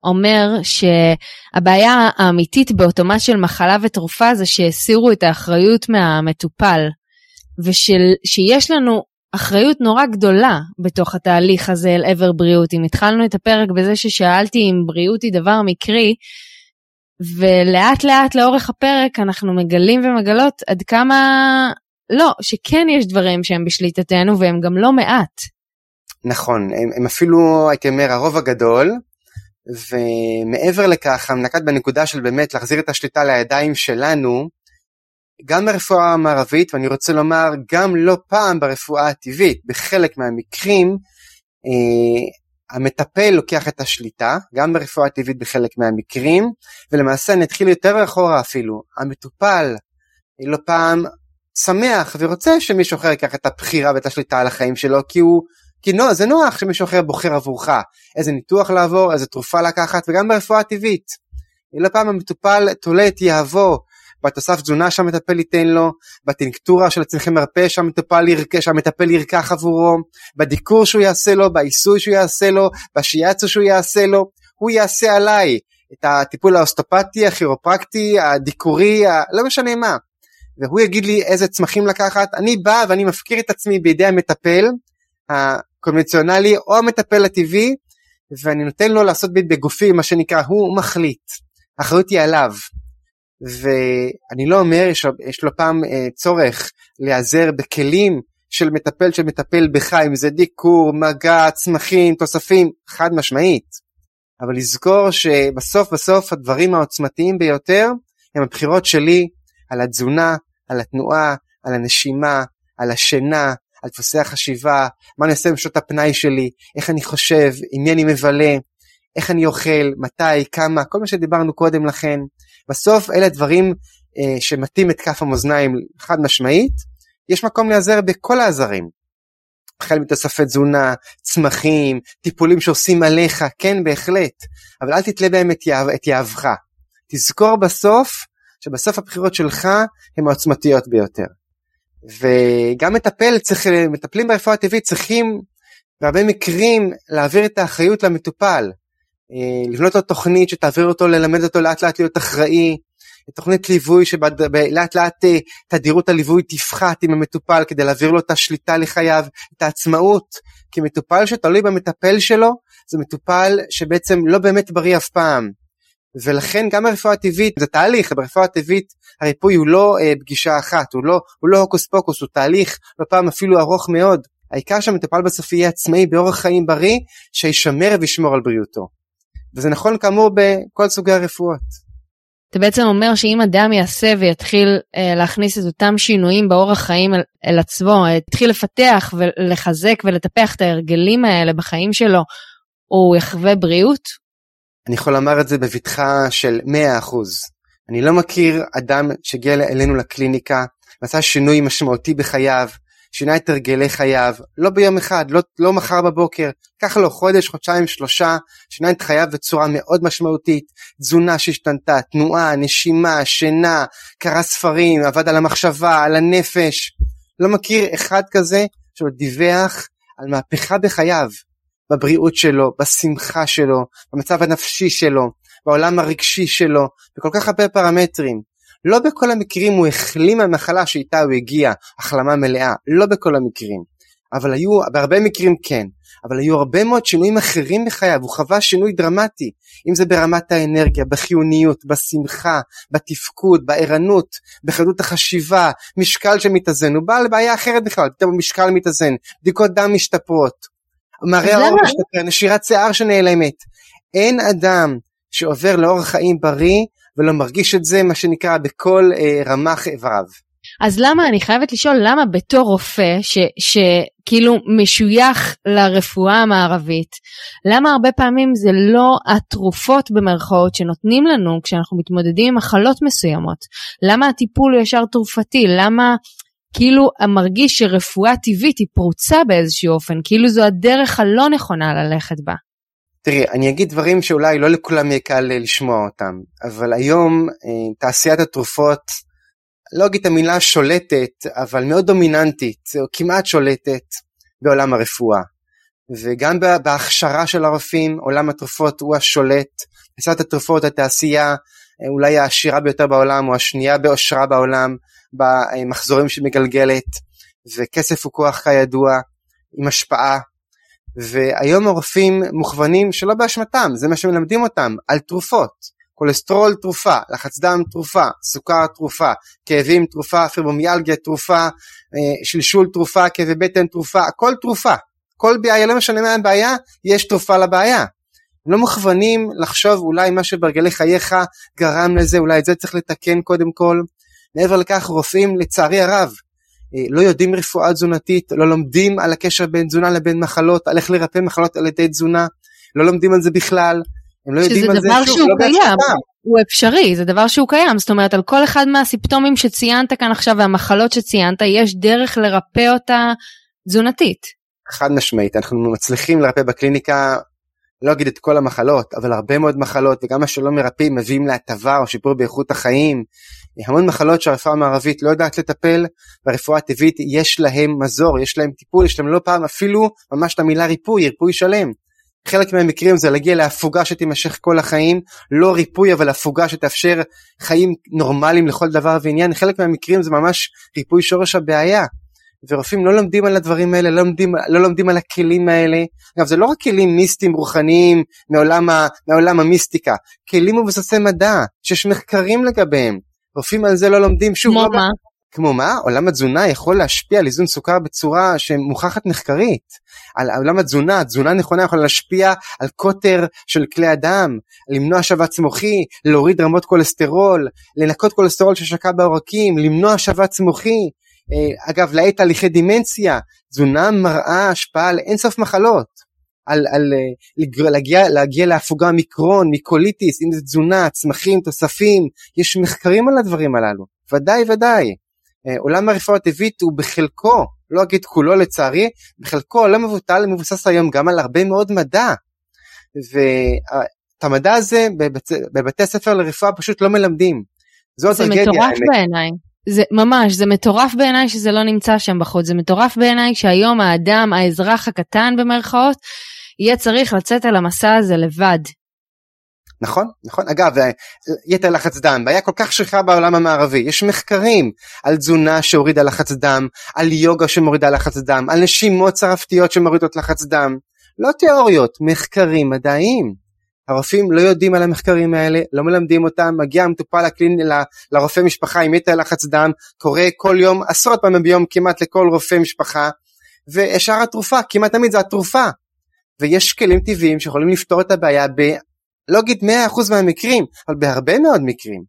אומר שהבעיה האמיתית באוטומט של מחלה ותרופה זה שהסירו את האחריות מהמטופל, ושיש לנו אחריות נורא גדולה בתוך התהליך הזה אל עבר בריאות. אם התחלנו את הפרק בזה ששאלתי אם בריאות היא דבר מקרי, ולאט לאט לאורך הפרק אנחנו מגלים ומגלות עד כמה לא, שכן יש דברים שהם בשליטתנו והם גם לא מעט. נכון, הם, הם אפילו, הייתי אומר, הרוב הגדול, ומעבר לכך, נקט בנקודה של באמת להחזיר את השליטה לידיים שלנו, גם ברפואה המערבית, ואני רוצה לומר, גם לא פעם ברפואה הטבעית, בחלק מהמקרים, אה, המטפל לוקח את השליטה, גם ברפואה הטבעית בחלק מהמקרים, ולמעשה נתחיל יותר אחורה אפילו, המטופל לא פעם שמח ורוצה שמישהו אחר ייקח את הבחירה ואת השליטה על החיים שלו, כי הוא כי נו, זה נוח שמישהו אחר בוחר עבורך איזה ניתוח לעבור, איזה תרופה לקחת, וגם ברפואה טבעית. לא פעם המטופל תולה את יהבו בתוסף תזונה שהמטפל ייתן לו, בטינקטורה של הצמחי מרפא שהמטפל, ירק, שהמטפל ירקח עבורו, בדיקור שהוא יעשה לו, בעיסוי שהוא יעשה לו, בשיאצו שהוא יעשה לו, הוא יעשה עליי. את הטיפול האוסטופטי, הכירופרקטי, הדיקורי, ה... לא משנה מה. והוא יגיד לי איזה צמחים לקחת, אני בא ואני מפקיר את עצמי בידי המטפל, הקונבנציונלי או המטפל הטבעי ואני נותן לו לעשות בגופי מה שנקרא הוא מחליט. האחריות היא עליו ואני לא אומר יש, יש לו פעם אה, צורך להיעזר בכלים של מטפל שמטפל בך אם זה דיקור מגע צמחים תוספים חד משמעית אבל לזכור שבסוף בסוף הדברים העוצמתיים ביותר הם הבחירות שלי על התזונה על התנועה על הנשימה על השינה על דפוסי החשיבה, מה אני עושה בשעות הפנאי שלי, איך אני חושב, עם מי אני מבלה, איך אני אוכל, מתי, כמה, כל מה שדיברנו קודם לכן. בסוף אלה דברים אה, שמטים את כף המאזניים חד משמעית, יש מקום להיעזר בכל העזרים. החל מתוספי תזונה, צמחים, טיפולים שעושים עליך, כן בהחלט, אבל אל תתלה בהם את, יהב, את יהבך. תזכור בסוף שבסוף הבחירות שלך הן העוצמתיות ביותר. וגם מטפל צריך, מטפלים ברפואה טבעית צריכים בהרבה מקרים להעביר את האחריות למטופל, לבנות לו תוכנית שתעביר אותו, ללמד אותו לאט לאט להיות אחראי, תוכנית ליווי שלאט לאט אה, תדירות הליווי תפחת עם המטופל כדי להעביר לו את השליטה לחייו, את העצמאות, כי מטופל שתלוי במטפל שלו זה מטופל שבעצם לא באמת בריא אף פעם. ולכן גם ברפואה הטבעית זה תהליך, ברפואה הטבעית הריפוי הוא לא אה, פגישה אחת, הוא לא, הוא לא הוקוס פוקוס, הוא תהליך לא פעם אפילו ארוך מאוד. העיקר שהמטופל בסוף יהיה עצמאי באורח חיים בריא, שישמר וישמור על בריאותו. וזה נכון כאמור בכל סוגי הרפואות. אתה בעצם אומר שאם אדם יעשה ויתחיל אה, להכניס את אותם שינויים באורח חיים אל, אל עצמו, יתחיל לפתח ולחזק ולטפח את ההרגלים האלה בחיים שלו, הוא יחווה בריאות? אני יכול לומר את זה בבטחה של 100%. אני לא מכיר אדם שהגיע אלינו לקליניקה ועשה שינוי משמעותי בחייו, שינה את הרגלי חייו, לא ביום אחד, לא, לא מחר בבוקר, קח לו חודש, חודשיים, שלושה, שינה את חייו בצורה מאוד משמעותית, תזונה שהשתנתה, תנועה, נשימה, שינה, קרא ספרים, עבד על המחשבה, על הנפש. לא מכיר אחד כזה שעוד דיווח על מהפכה בחייו. בבריאות שלו, בשמחה שלו, במצב הנפשי שלו, בעולם הרגשי שלו, בכל כך הרבה פרמטרים. לא בכל המקרים הוא החלים מהמחלה שאיתה הוא הגיע, החלמה מלאה, לא בכל המקרים. אבל היו, בהרבה מקרים כן, אבל היו הרבה מאוד שינויים אחרים בחייו, הוא חווה שינוי דרמטי, אם זה ברמת האנרגיה, בחיוניות, בשמחה, בתפקוד, בערנות, בחדות החשיבה, משקל שמתאזן, הוא בא לבעיה אחרת בכלל, פתאום המשקל מתאזן, בדיקות דם משתפרות, מראה האור משתפר, נשירת שיער שנעלמת. אין אדם שעובר לאורח חיים בריא ולא מרגיש את זה, מה שנקרא, בכל אה, רמ"ח איבריו. אז למה, אני חייבת לשאול, למה בתור רופא, שכאילו משוייך לרפואה המערבית, למה הרבה פעמים זה לא התרופות במרכאות שנותנים לנו כשאנחנו מתמודדים עם מחלות מסוימות? למה הטיפול הוא ישר תרופתי? למה כאילו מרגיש שרפואה טבעית היא פרוצה באיזשהו אופן, כאילו זו הדרך הלא נכונה ללכת בה. תראי, אני אגיד דברים שאולי לא לכולם יהיה קל אה, לשמוע אותם, אבל היום אה, תעשיית התרופות, לא אגיד את המילה שולטת, אבל מאוד דומיננטית, או כמעט שולטת בעולם הרפואה. וגם בהכשרה של הרופאים עולם התרופות הוא השולט. תעשיית התרופות התעשייה אולי העשירה ביותר בעולם או השנייה באושרה בעולם במחזורים שמגלגלת וכסף הוא כוח כידוע עם השפעה והיום הרופאים מוכוונים שלא באשמתם זה מה שמלמדים אותם על תרופות כולסטרול תרופה, לחץ דם תרופה, סוכר תרופה, כאבים תרופה, פיברומיאלגיה תרופה, אה, שלשול תרופה, כאבי בטן תרופה, הכל תרופה. כל בעיה, לא משנה מה הבעיה, יש תרופה לבעיה. הם לא מוכוונים לחשוב אולי מה שברגלי חייך גרם לזה, אולי את זה צריך לתקן קודם כל. מעבר לכך רופאים לצערי הרב לא יודעים רפואה תזונתית, לא לומדים על הקשר בין תזונה לבין מחלות, על איך לרפא מחלות על ידי תזונה, לא לומדים על זה בכלל, הם לא יודעים על זה, שוב, לא קיים. הוא אפשרי, זה דבר שהוא קיים, זאת אומרת על כל אחד מהסיפטומים שציינת כאן עכשיו והמחלות שציינת, יש דרך לרפא אותה תזונתית. חד משמעית, אנחנו מצליחים לרפא בקליניקה, לא אגיד את כל המחלות, אבל הרבה מאוד מחלות, וגם מה שלא מרפאים מביאים להטבה או שיפור באיכות החיים. המון מחלות שהרפואה המערבית לא יודעת לטפל, והרפואה הטבעית יש להם מזור, יש להם טיפול, יש להם לא פעם אפילו ממש את המילה ריפוי, ריפוי שלם. חלק מהמקרים זה להגיע להפוגה שתימשך כל החיים, לא ריפוי אבל הפוגה שתאפשר חיים נורמליים לכל דבר ועניין, חלק מהמקרים זה ממש ריפוי שורש הבעיה. ורופאים לא לומדים על הדברים האלה, לא לומדים, לא לומדים על הכלים האלה. אגב, זה לא רק כלים מיסטיים רוחניים מעולם, ה, מעולם המיסטיקה, כלים מבוססי מדע, שיש מחקרים לגביהם. רופאים על זה לא לומדים, שוב, כמו לא מה? כמו מה? עולם התזונה יכול להשפיע על איזון סוכר בצורה שמוכחת מחקרית. על עולם התזונה, תזונה נכונה יכולה להשפיע על קוטר של כלי הדם, למנוע שבץ מוחי, להוריד רמות כולסטרול, לנקות כולסטרול ששקע בעורקים, למנוע שבץ מוחי. אה, אגב, להאט תהליכי דימנציה, תזונה מראה השפעה על אינסוף מחלות. על, על אה, להגיע, להגיע להפוגה מיקרון, מיקוליטיס, אם זה תזונה, צמחים, תוספים, יש מחקרים על הדברים הללו, ודאי ודאי. אה, עולם הרפואה הטבעית הוא בחלקו, לא אגיד כולו לצערי, בחלקו לא מבוטל, מבוסס היום גם על הרבה מאוד מדע. ואת המדע הזה בבתי, בבתי ספר לרפואה פשוט לא מלמדים. זו. זה מטורף בעיניי. זה ממש, זה מטורף בעיניי שזה לא נמצא שם בחוץ, זה מטורף בעיניי שהיום האדם, האזרח הקטן במרכאות, יהיה צריך לצאת על המסע הזה לבד, נכון נכון. אגב יתר לחץ דם בעיה כל כך שכיחה בעולם המערבי. יש מחקרים על תזונה שהורידה לחץ דם על יוגה שמורידה לחץ דם על נשימות צרפתיות שמורידות לחץ דם. לא תיאוריות מחקרים מדעיים הרופאים לא יודעים על המחקרים האלה לא מלמדים אותם מגיע המטופל הקלין ל, לרופא משפחה עם יתר לחץ דם קורה כל יום עשרות פעמים ביום כמעט לכל רופא משפחה ושאר התרופה כמעט תמיד זה התרופה ויש כלים טבעיים שיכולים לפתור את הבעיה לא אגיד 100% מהמקרים, אבל בהרבה מאוד מקרים.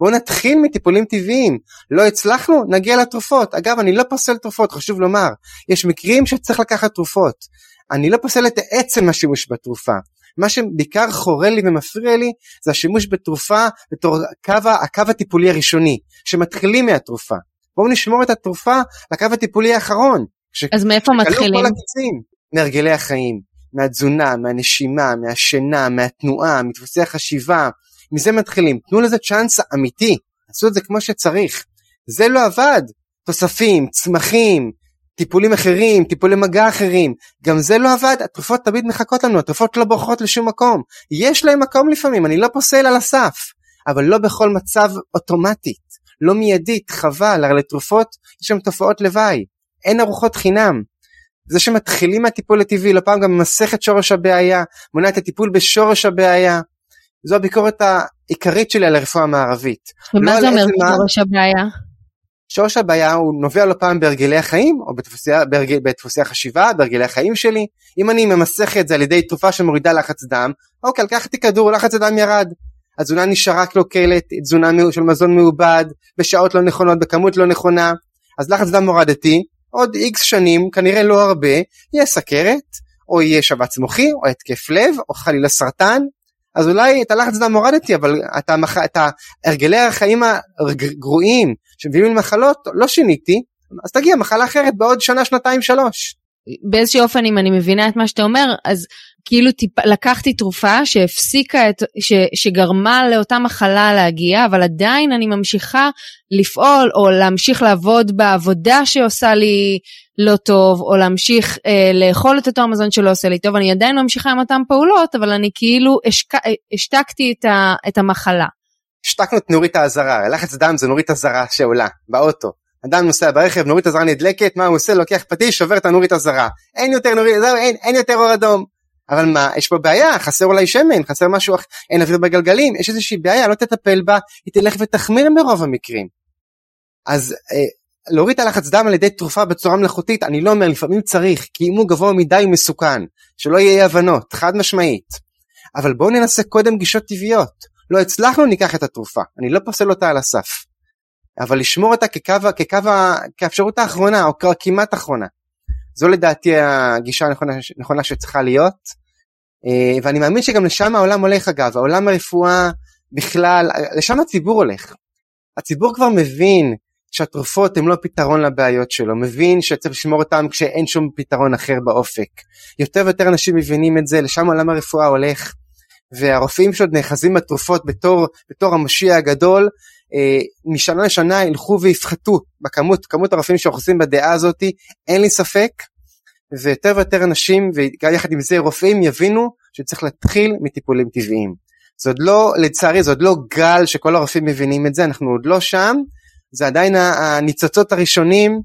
בואו נתחיל מטיפולים טבעיים. לא הצלחנו, נגיע לתרופות. אגב, אני לא פוסל תרופות, חשוב לומר. יש מקרים שצריך לקחת תרופות. אני לא פוסל את עצם השימוש בתרופה. מה שבעיקר חורה לי ומפריע לי זה השימוש בתרופה בתור הקו, הקו הטיפולי הראשוני, שמתחילים מהתרופה. בואו נשמור את התרופה לקו הטיפולי האחרון. אז מאיפה מתחילים? מהרגלי החיים. מהתזונה, מהנשימה, מהשינה, מהתנועה, מדפוסי החשיבה, מזה מתחילים. תנו לזה צ'אנס אמיתי, עשו את זה כמו שצריך. זה לא עבד. תוספים, צמחים, טיפולים אחרים, טיפולי מגע אחרים, גם זה לא עבד, התרופות תמיד מחכות לנו, התרופות לא בורחות לשום מקום. יש להם מקום לפעמים, אני לא פוסל על הסף, אבל לא בכל מצב אוטומטית, לא מיידית, חבל, הרי לתרופות יש שם תופעות לוואי, אין ארוחות חינם. זה שמתחילים מהטיפול הטבעי, לא פעם גם ממסך את שורש הבעיה, מונע את הטיפול בשורש הבעיה. זו הביקורת העיקרית שלי על הרפואה המערבית. ומה לא זה אומר שורש הבעיה? שורש הבעיה הוא נובע לא פעם בהרגלי החיים, או בדפוסי, בהרגל, בדפוסי החשיבה, בהרגלי החיים שלי. אם אני ממסך את זה על ידי תרופה שמורידה לחץ דם, אוקיי, לקחתי כדור, לחץ הדם ירד. התזונה נשארה קלוקלת, תזונה של מזון מעובד, בשעות לא נכונות, בכמות לא נכונה, אז לחץ דם הורדתי, עוד איקס שנים, כנראה לא הרבה, יהיה סכרת, או יהיה שבץ מוחי, או התקף לב, או חלילה סרטן, אז אולי את הלחץ דם הורדתי, אבל את, המח... את הרגלי החיים הגרועים שמביאים למחלות לא שיניתי, אז תגיע מחלה אחרת בעוד שנה, שנתיים, שלוש. באיזשהו אופן אם אני מבינה את מה שאתה אומר אז כאילו טיפ, לקחתי תרופה שהפסיקה את, ש, שגרמה לאותה מחלה להגיע, אבל עדיין אני ממשיכה לפעול או להמשיך לעבוד בעבודה שעושה לי לא טוב, או להמשיך אה, לאכול את אותו המזון שלא עושה לי טוב, אני עדיין ממשיכה עם אותן פעולות, אבל אני כאילו השק, השתקתי את, ה, את המחלה. השתקנו את נורית האזהרה, לחץ דם זה נורית אזהרה שעולה באוטו. אדם נוסע ברכב, נורית אזהרה נדלקת, מה הוא עושה? לוקח פטיש, שובר את הנורית אזהרה. אין יותר נורית, זהו, אין, אין יותר אור אדום. אבל מה, יש פה בעיה, חסר אולי שמן, חסר משהו, אין אוויר בגלגלים, יש איזושהי בעיה, לא תטפל בה, היא תלך ותחמיר ברוב המקרים. אז אה, להוריד את הלחץ דם על ידי תרופה בצורה מלאכותית, אני לא אומר, לפעמים צריך, כי אם הוא גבוה מדי הוא מסוכן, שלא יהיה הבנות, חד משמעית. אבל בואו ננסה קודם גישות טבעיות. לא הצלחנו, ניקח את התרופה, אני לא פוסל אותה על הסף. אבל לשמור אותה כקו, כקו, כאפשרות האחרונה, או כמעט אחרונה. זו לדעתי הגישה הנכונה, שצריכה להיות. אה, ואני מאמין שגם לשם העולם הולך אגב, העולם הרפואה בכלל, לשם הציבור הולך. הציבור כבר מבין שהתרופות הן לא פתרון לבעיות שלו, מבין שצריך לשמור אותן כשאין שום פתרון אחר באופק. יותר ויותר אנשים מבינים את זה, לשם עולם הרפואה הולך. והרופאים שעוד נאחזים בתרופות בתור, בתור המשיע הגדול, משנה לשנה ילכו ויפחתו בכמות, כמות הרופאים שאוחזים בדעה הזאת, אין לי ספק, ויותר ויותר אנשים, ויחד עם זה רופאים יבינו שצריך להתחיל מטיפולים טבעיים. זה עוד לא, לצערי, זה עוד לא גל שכל הרופאים מבינים את זה, אנחנו עוד לא שם, זה עדיין הניצוצות הראשונים,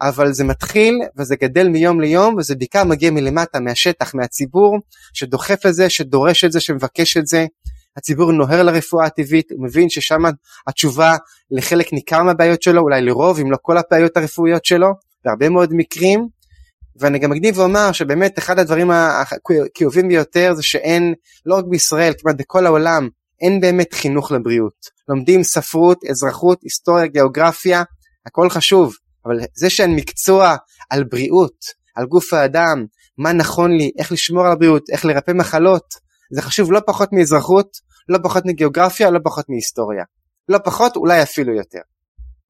אבל זה מתחיל וזה גדל מיום ליום, וזה בעיקר מגיע מלמטה, מהשטח, מהציבור, שדוחף לזה, שדורש את זה, שמבקש את זה. הציבור נוהר לרפואה הטבעית, הוא מבין ששם התשובה לחלק ניכר מהבעיות שלו, אולי לרוב, אם לא כל הבעיות הרפואיות שלו, בהרבה מאוד מקרים. ואני גם אקדים ואומר שבאמת אחד הדברים הכאובים ביותר זה שאין, לא רק בישראל, כמעט בכל העולם, אין באמת חינוך לבריאות. לומדים ספרות, אזרחות, היסטוריה, גיאוגרפיה, הכל חשוב, אבל זה שאין מקצוע על בריאות, על גוף האדם, מה נכון לי, איך לשמור על הבריאות, איך לרפא מחלות, זה חשוב לא פחות מאזרחות, לא פחות מגיאוגרפיה, לא פחות מהיסטוריה. לא פחות, אולי אפילו יותר.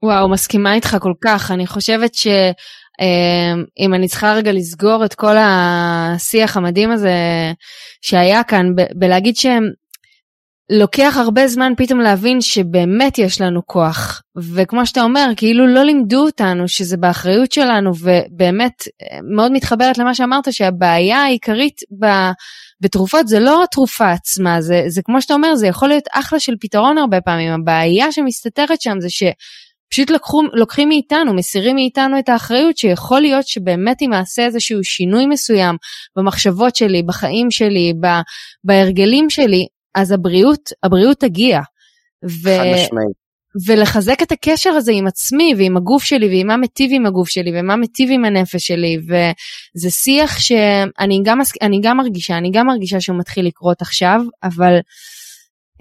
וואו, מסכימה איתך כל כך. אני חושבת שאם אני צריכה רגע לסגור את כל השיח המדהים הזה שהיה כאן, בלהגיד שהם לוקח הרבה זמן פתאום להבין שבאמת יש לנו כוח. וכמו שאתה אומר כאילו לא לימדו אותנו שזה באחריות שלנו ובאמת מאוד מתחברת למה שאמרת שהבעיה העיקרית ב, בתרופות זה לא התרופה עצמה זה, זה כמו שאתה אומר זה יכול להיות אחלה של פתרון הרבה פעמים. הבעיה שמסתתרת שם זה שפשוט לקחו, לוקחים מאיתנו מסירים מאיתנו את האחריות שיכול להיות שבאמת אם אעשה איזשהו שינוי מסוים במחשבות שלי בחיים שלי בהרגלים שלי אז הבריאות, הבריאות תגיע. ו... חד משמעית. ולחזק את הקשר הזה עם עצמי ועם הגוף שלי ועם מה מטיב עם הגוף שלי ומה מטיב עם הנפש שלי וזה שיח שאני גם, אני גם מרגישה, אני גם מרגישה שהוא מתחיל לקרות עכשיו, אבל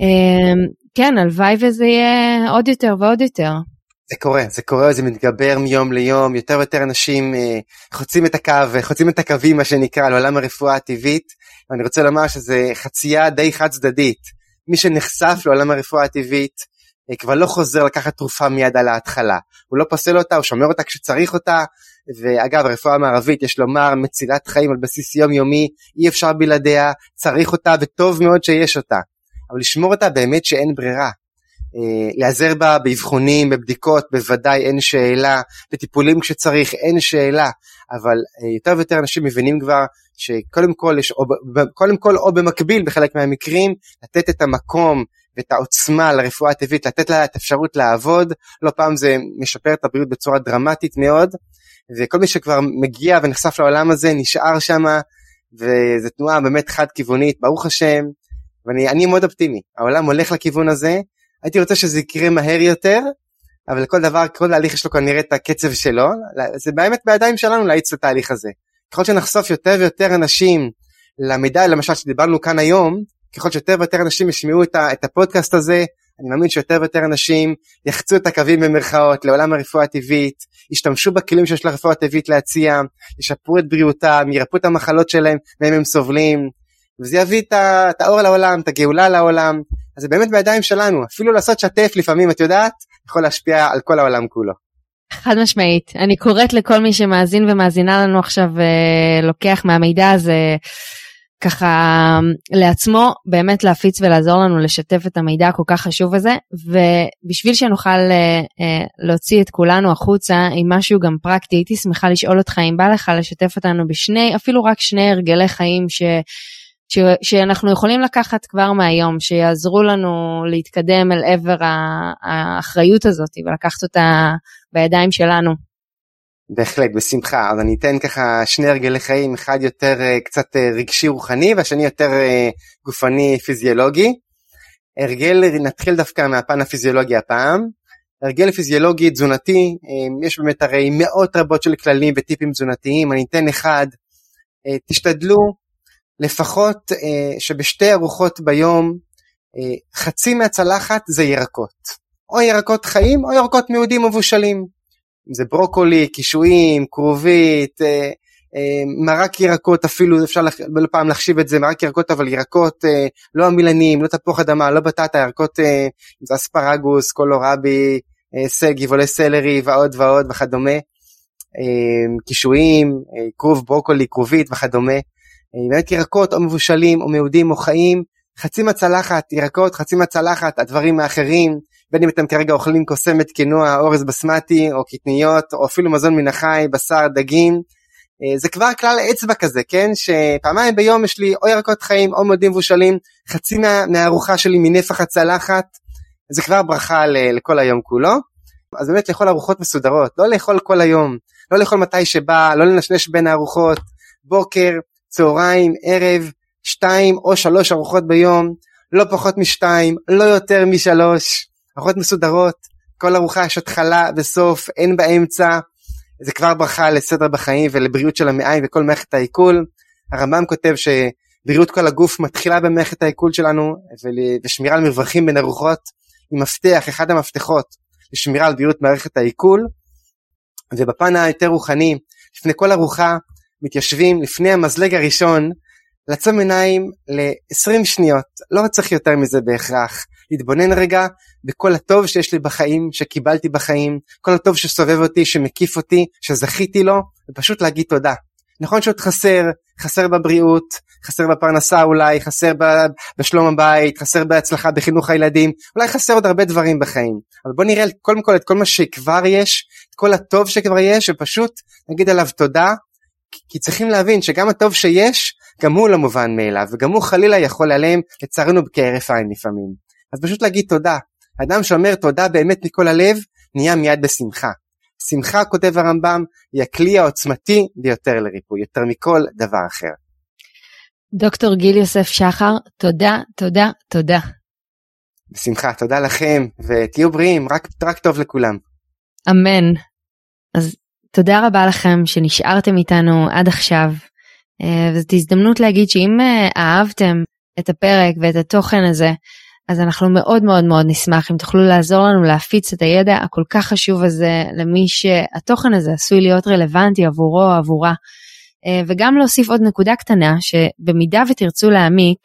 אה, כן, הלוואי וזה יהיה עוד יותר ועוד יותר. זה קורה, זה קורה, זה מתגבר מיום ליום, יותר ויותר אנשים אה, חוצים את הקו, חוצים את הקווים מה שנקרא לעולם הרפואה הטבעית, ואני רוצה לומר שזה חצייה די חד צדדית. מי שנחשף לעולם הרפואה הטבעית אה, כבר לא חוזר לקחת תרופה מיד על ההתחלה, הוא לא פוסל אותה, הוא שומר אותה כשצריך אותה, ואגב הרפואה המערבית יש לומר מצילת חיים על בסיס יומיומי, אי אפשר בלעדיה, צריך אותה וטוב מאוד שיש אותה, אבל לשמור אותה באמת שאין ברירה. אה, להיעזר בה באבחונים, בבדיקות, בוודאי אין שאלה, בטיפולים כשצריך, אין שאלה, אבל אה, יותר ויותר אנשים מבינים כבר שקודם כל, יש, או, קודם כל או במקביל בחלק מהמקרים, לתת את המקום ואת העוצמה לרפואה הטבעית, לתת לה את האפשרות לעבוד, לא פעם זה משפר את הבריאות בצורה דרמטית מאוד, וכל מי שכבר מגיע ונחשף לעולם הזה נשאר שם, וזו תנועה באמת חד כיוונית, ברוך השם, ואני מאוד אופטימי, העולם הולך לכיוון הזה, הייתי רוצה שזה יקרה מהר יותר, אבל לכל דבר, כל תהליך יש לו כנראה את הקצב שלו, זה באמת בידיים שלנו להאיץ את התהליך הזה. ככל שנחשוף יותר ויותר אנשים למידע למשל שדיברנו כאן היום, ככל שיותר ויותר אנשים ישמעו את, את הפודקאסט הזה, אני מאמין שיותר ויותר אנשים יחצו את הקווים במרכאות לעולם הרפואה הטבעית, ישתמשו בכלים שיש לרפואה הטבעית להציע, ישפרו את בריאותם, ירפאו את המחלות שלהם מהם הם סובלים, וזה יביא את האור לעולם, את הגאולה לעולם, אז זה באמת בידיים שלנו, אפילו לעשות שתף לפעמים, את יודעת, יכול להשפיע על כל העולם כולו. חד משמעית, אני קוראת לכל מי שמאזין ומאזינה לנו עכשיו אה, מהמידע הזה ככה לעצמו באמת להפיץ ולעזור לנו לשתף את המידע הכל כך חשוב הזה. ובשביל שנוכל אה, אה, להוציא את כולנו החוצה עם משהו גם פרקטי הייתי שמחה לשאול אותך אם בא לך לשתף אותנו בשני אפילו רק שני הרגלי חיים ש... ש, שאנחנו יכולים לקחת כבר מהיום, שיעזרו לנו להתקדם אל עבר האחריות הזאת ולקחת אותה בידיים שלנו. בהחלט, בשמחה. אז אני אתן ככה שני הרגלי חיים, אחד יותר uh, קצת uh, רגשי רוחני והשני יותר uh, גופני פיזיולוגי. הרגל, נתחיל דווקא מהפן הפיזיולוגי הפעם. הרגל פיזיולוגי תזונתי, יש באמת הרי מאות רבות של כללים וטיפים תזונתיים, אני אתן אחד, תשתדלו לפחות uh, שבשתי ארוחות ביום uh, חצי מהצלחת זה ירקות. או ירקות חיים או ירקות מיהודים מבושלים. אם זה ברוקולי, קישואים, כרובית, אה, אה, מרק ירקות אפילו, אפשר לח... פעם להחשיב את זה, מרק ירקות אבל ירקות אה, לא עמילנים, לא תפוח אדמה, לא בטטה, ירקות, אה, אם זה אספרגוס, קולורבי, אה, סג, יבולי סלרי ועוד ועוד וכדומה, אה, קישואים, אה, כרוב ברוקולי, כרובית וכדומה, אה, באמת ירקות או מבושלים או מיהודים או חיים, חצי מהצלחת ירקות, חצי מהצלחת הדברים האחרים, בין אם אתם כרגע אוכלים קוסמת קינוע, אורז בסמטי או קטניות או אפילו מזון מן החי, בשר, דגים. אה, זה כבר כלל אצבע כזה, כן? שפעמיים ביום יש לי או ירקות חיים או מודים מבושלים, חצי מה, מהארוחה שלי מנפח הצלחת, זה כבר ברכה לכל היום כולו. אז באמת לאכול ארוחות מסודרות, לא לאכול כל היום, לא לאכול מתי שבא, לא לנשנש בין הארוחות, בוקר, צהריים, ערב, שתיים או שלוש ארוחות ביום, לא פחות משתיים, לא יותר משלוש. ארוחות מסודרות, כל ארוחה יש התחלה וסוף, אין באמצע, זה כבר ברכה לסדר בחיים ולבריאות של המעיים וכל מערכת העיכול. הרמב"ם כותב שבריאות כל הגוף מתחילה במערכת העיכול שלנו ושמירה על מרווחים בין ארוחות היא מפתח, אחד המפתחות לשמירה על בריאות מערכת העיכול. ובפן היותר רוחני, לפני כל ארוחה מתיישבים לפני המזלג הראשון לעצום עיניים ל-20 שניות, לא צריך יותר מזה בהכרח. להתבונן רגע בכל הטוב שיש לי בחיים, שקיבלתי בחיים, כל הטוב שסובב אותי, שמקיף אותי, שזכיתי לו, ופשוט להגיד תודה. נכון שעוד חסר, חסר בבריאות, חסר בפרנסה אולי, חסר בשלום הבית, חסר בהצלחה בחינוך הילדים, אולי חסר עוד הרבה דברים בחיים. אבל בוא נראה קודם כל את כל מה שכבר יש, את כל הטוב שכבר יש, ופשוט נגיד עליו תודה, כי צריכים להבין שגם הטוב שיש, גם הוא לא מובן מאליו, וגם הוא חלילה יכול להיעלם לצערנו כהרף עין לפעמים. אז פשוט להגיד תודה. אדם שאומר תודה באמת מכל הלב, נהיה מיד בשמחה. שמחה, כותב הרמב"ם, היא הכלי העוצמתי ביותר לריפוי, יותר מכל דבר אחר. דוקטור גיל יוסף שחר, תודה, תודה, תודה. בשמחה, תודה לכם, ותהיו בריאים, רק, רק טוב לכולם. אמן. אז תודה רבה לכם שנשארתם איתנו עד עכשיו. אה, וזאת הזדמנות להגיד שאם אה, אהבתם את הפרק ואת התוכן הזה, אז אנחנו מאוד מאוד מאוד נשמח אם תוכלו לעזור לנו להפיץ את הידע הכל כך חשוב הזה למי שהתוכן הזה עשוי להיות רלוונטי עבורו או עבורה. אה, וגם להוסיף עוד נקודה קטנה שבמידה ותרצו להעמיק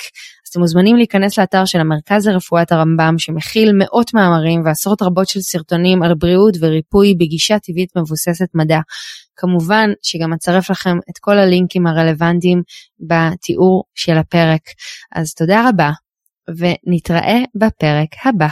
אז אתם מוזמנים להיכנס לאתר של המרכז לרפואת הרמב"ם שמכיל מאות מאמרים ועשרות רבות של סרטונים על בריאות וריפוי בגישה טבעית מבוססת מדע. כמובן שגם אצרף לכם את כל הלינקים הרלוונטיים בתיאור של הפרק. אז תודה רבה ונתראה בפרק הבא.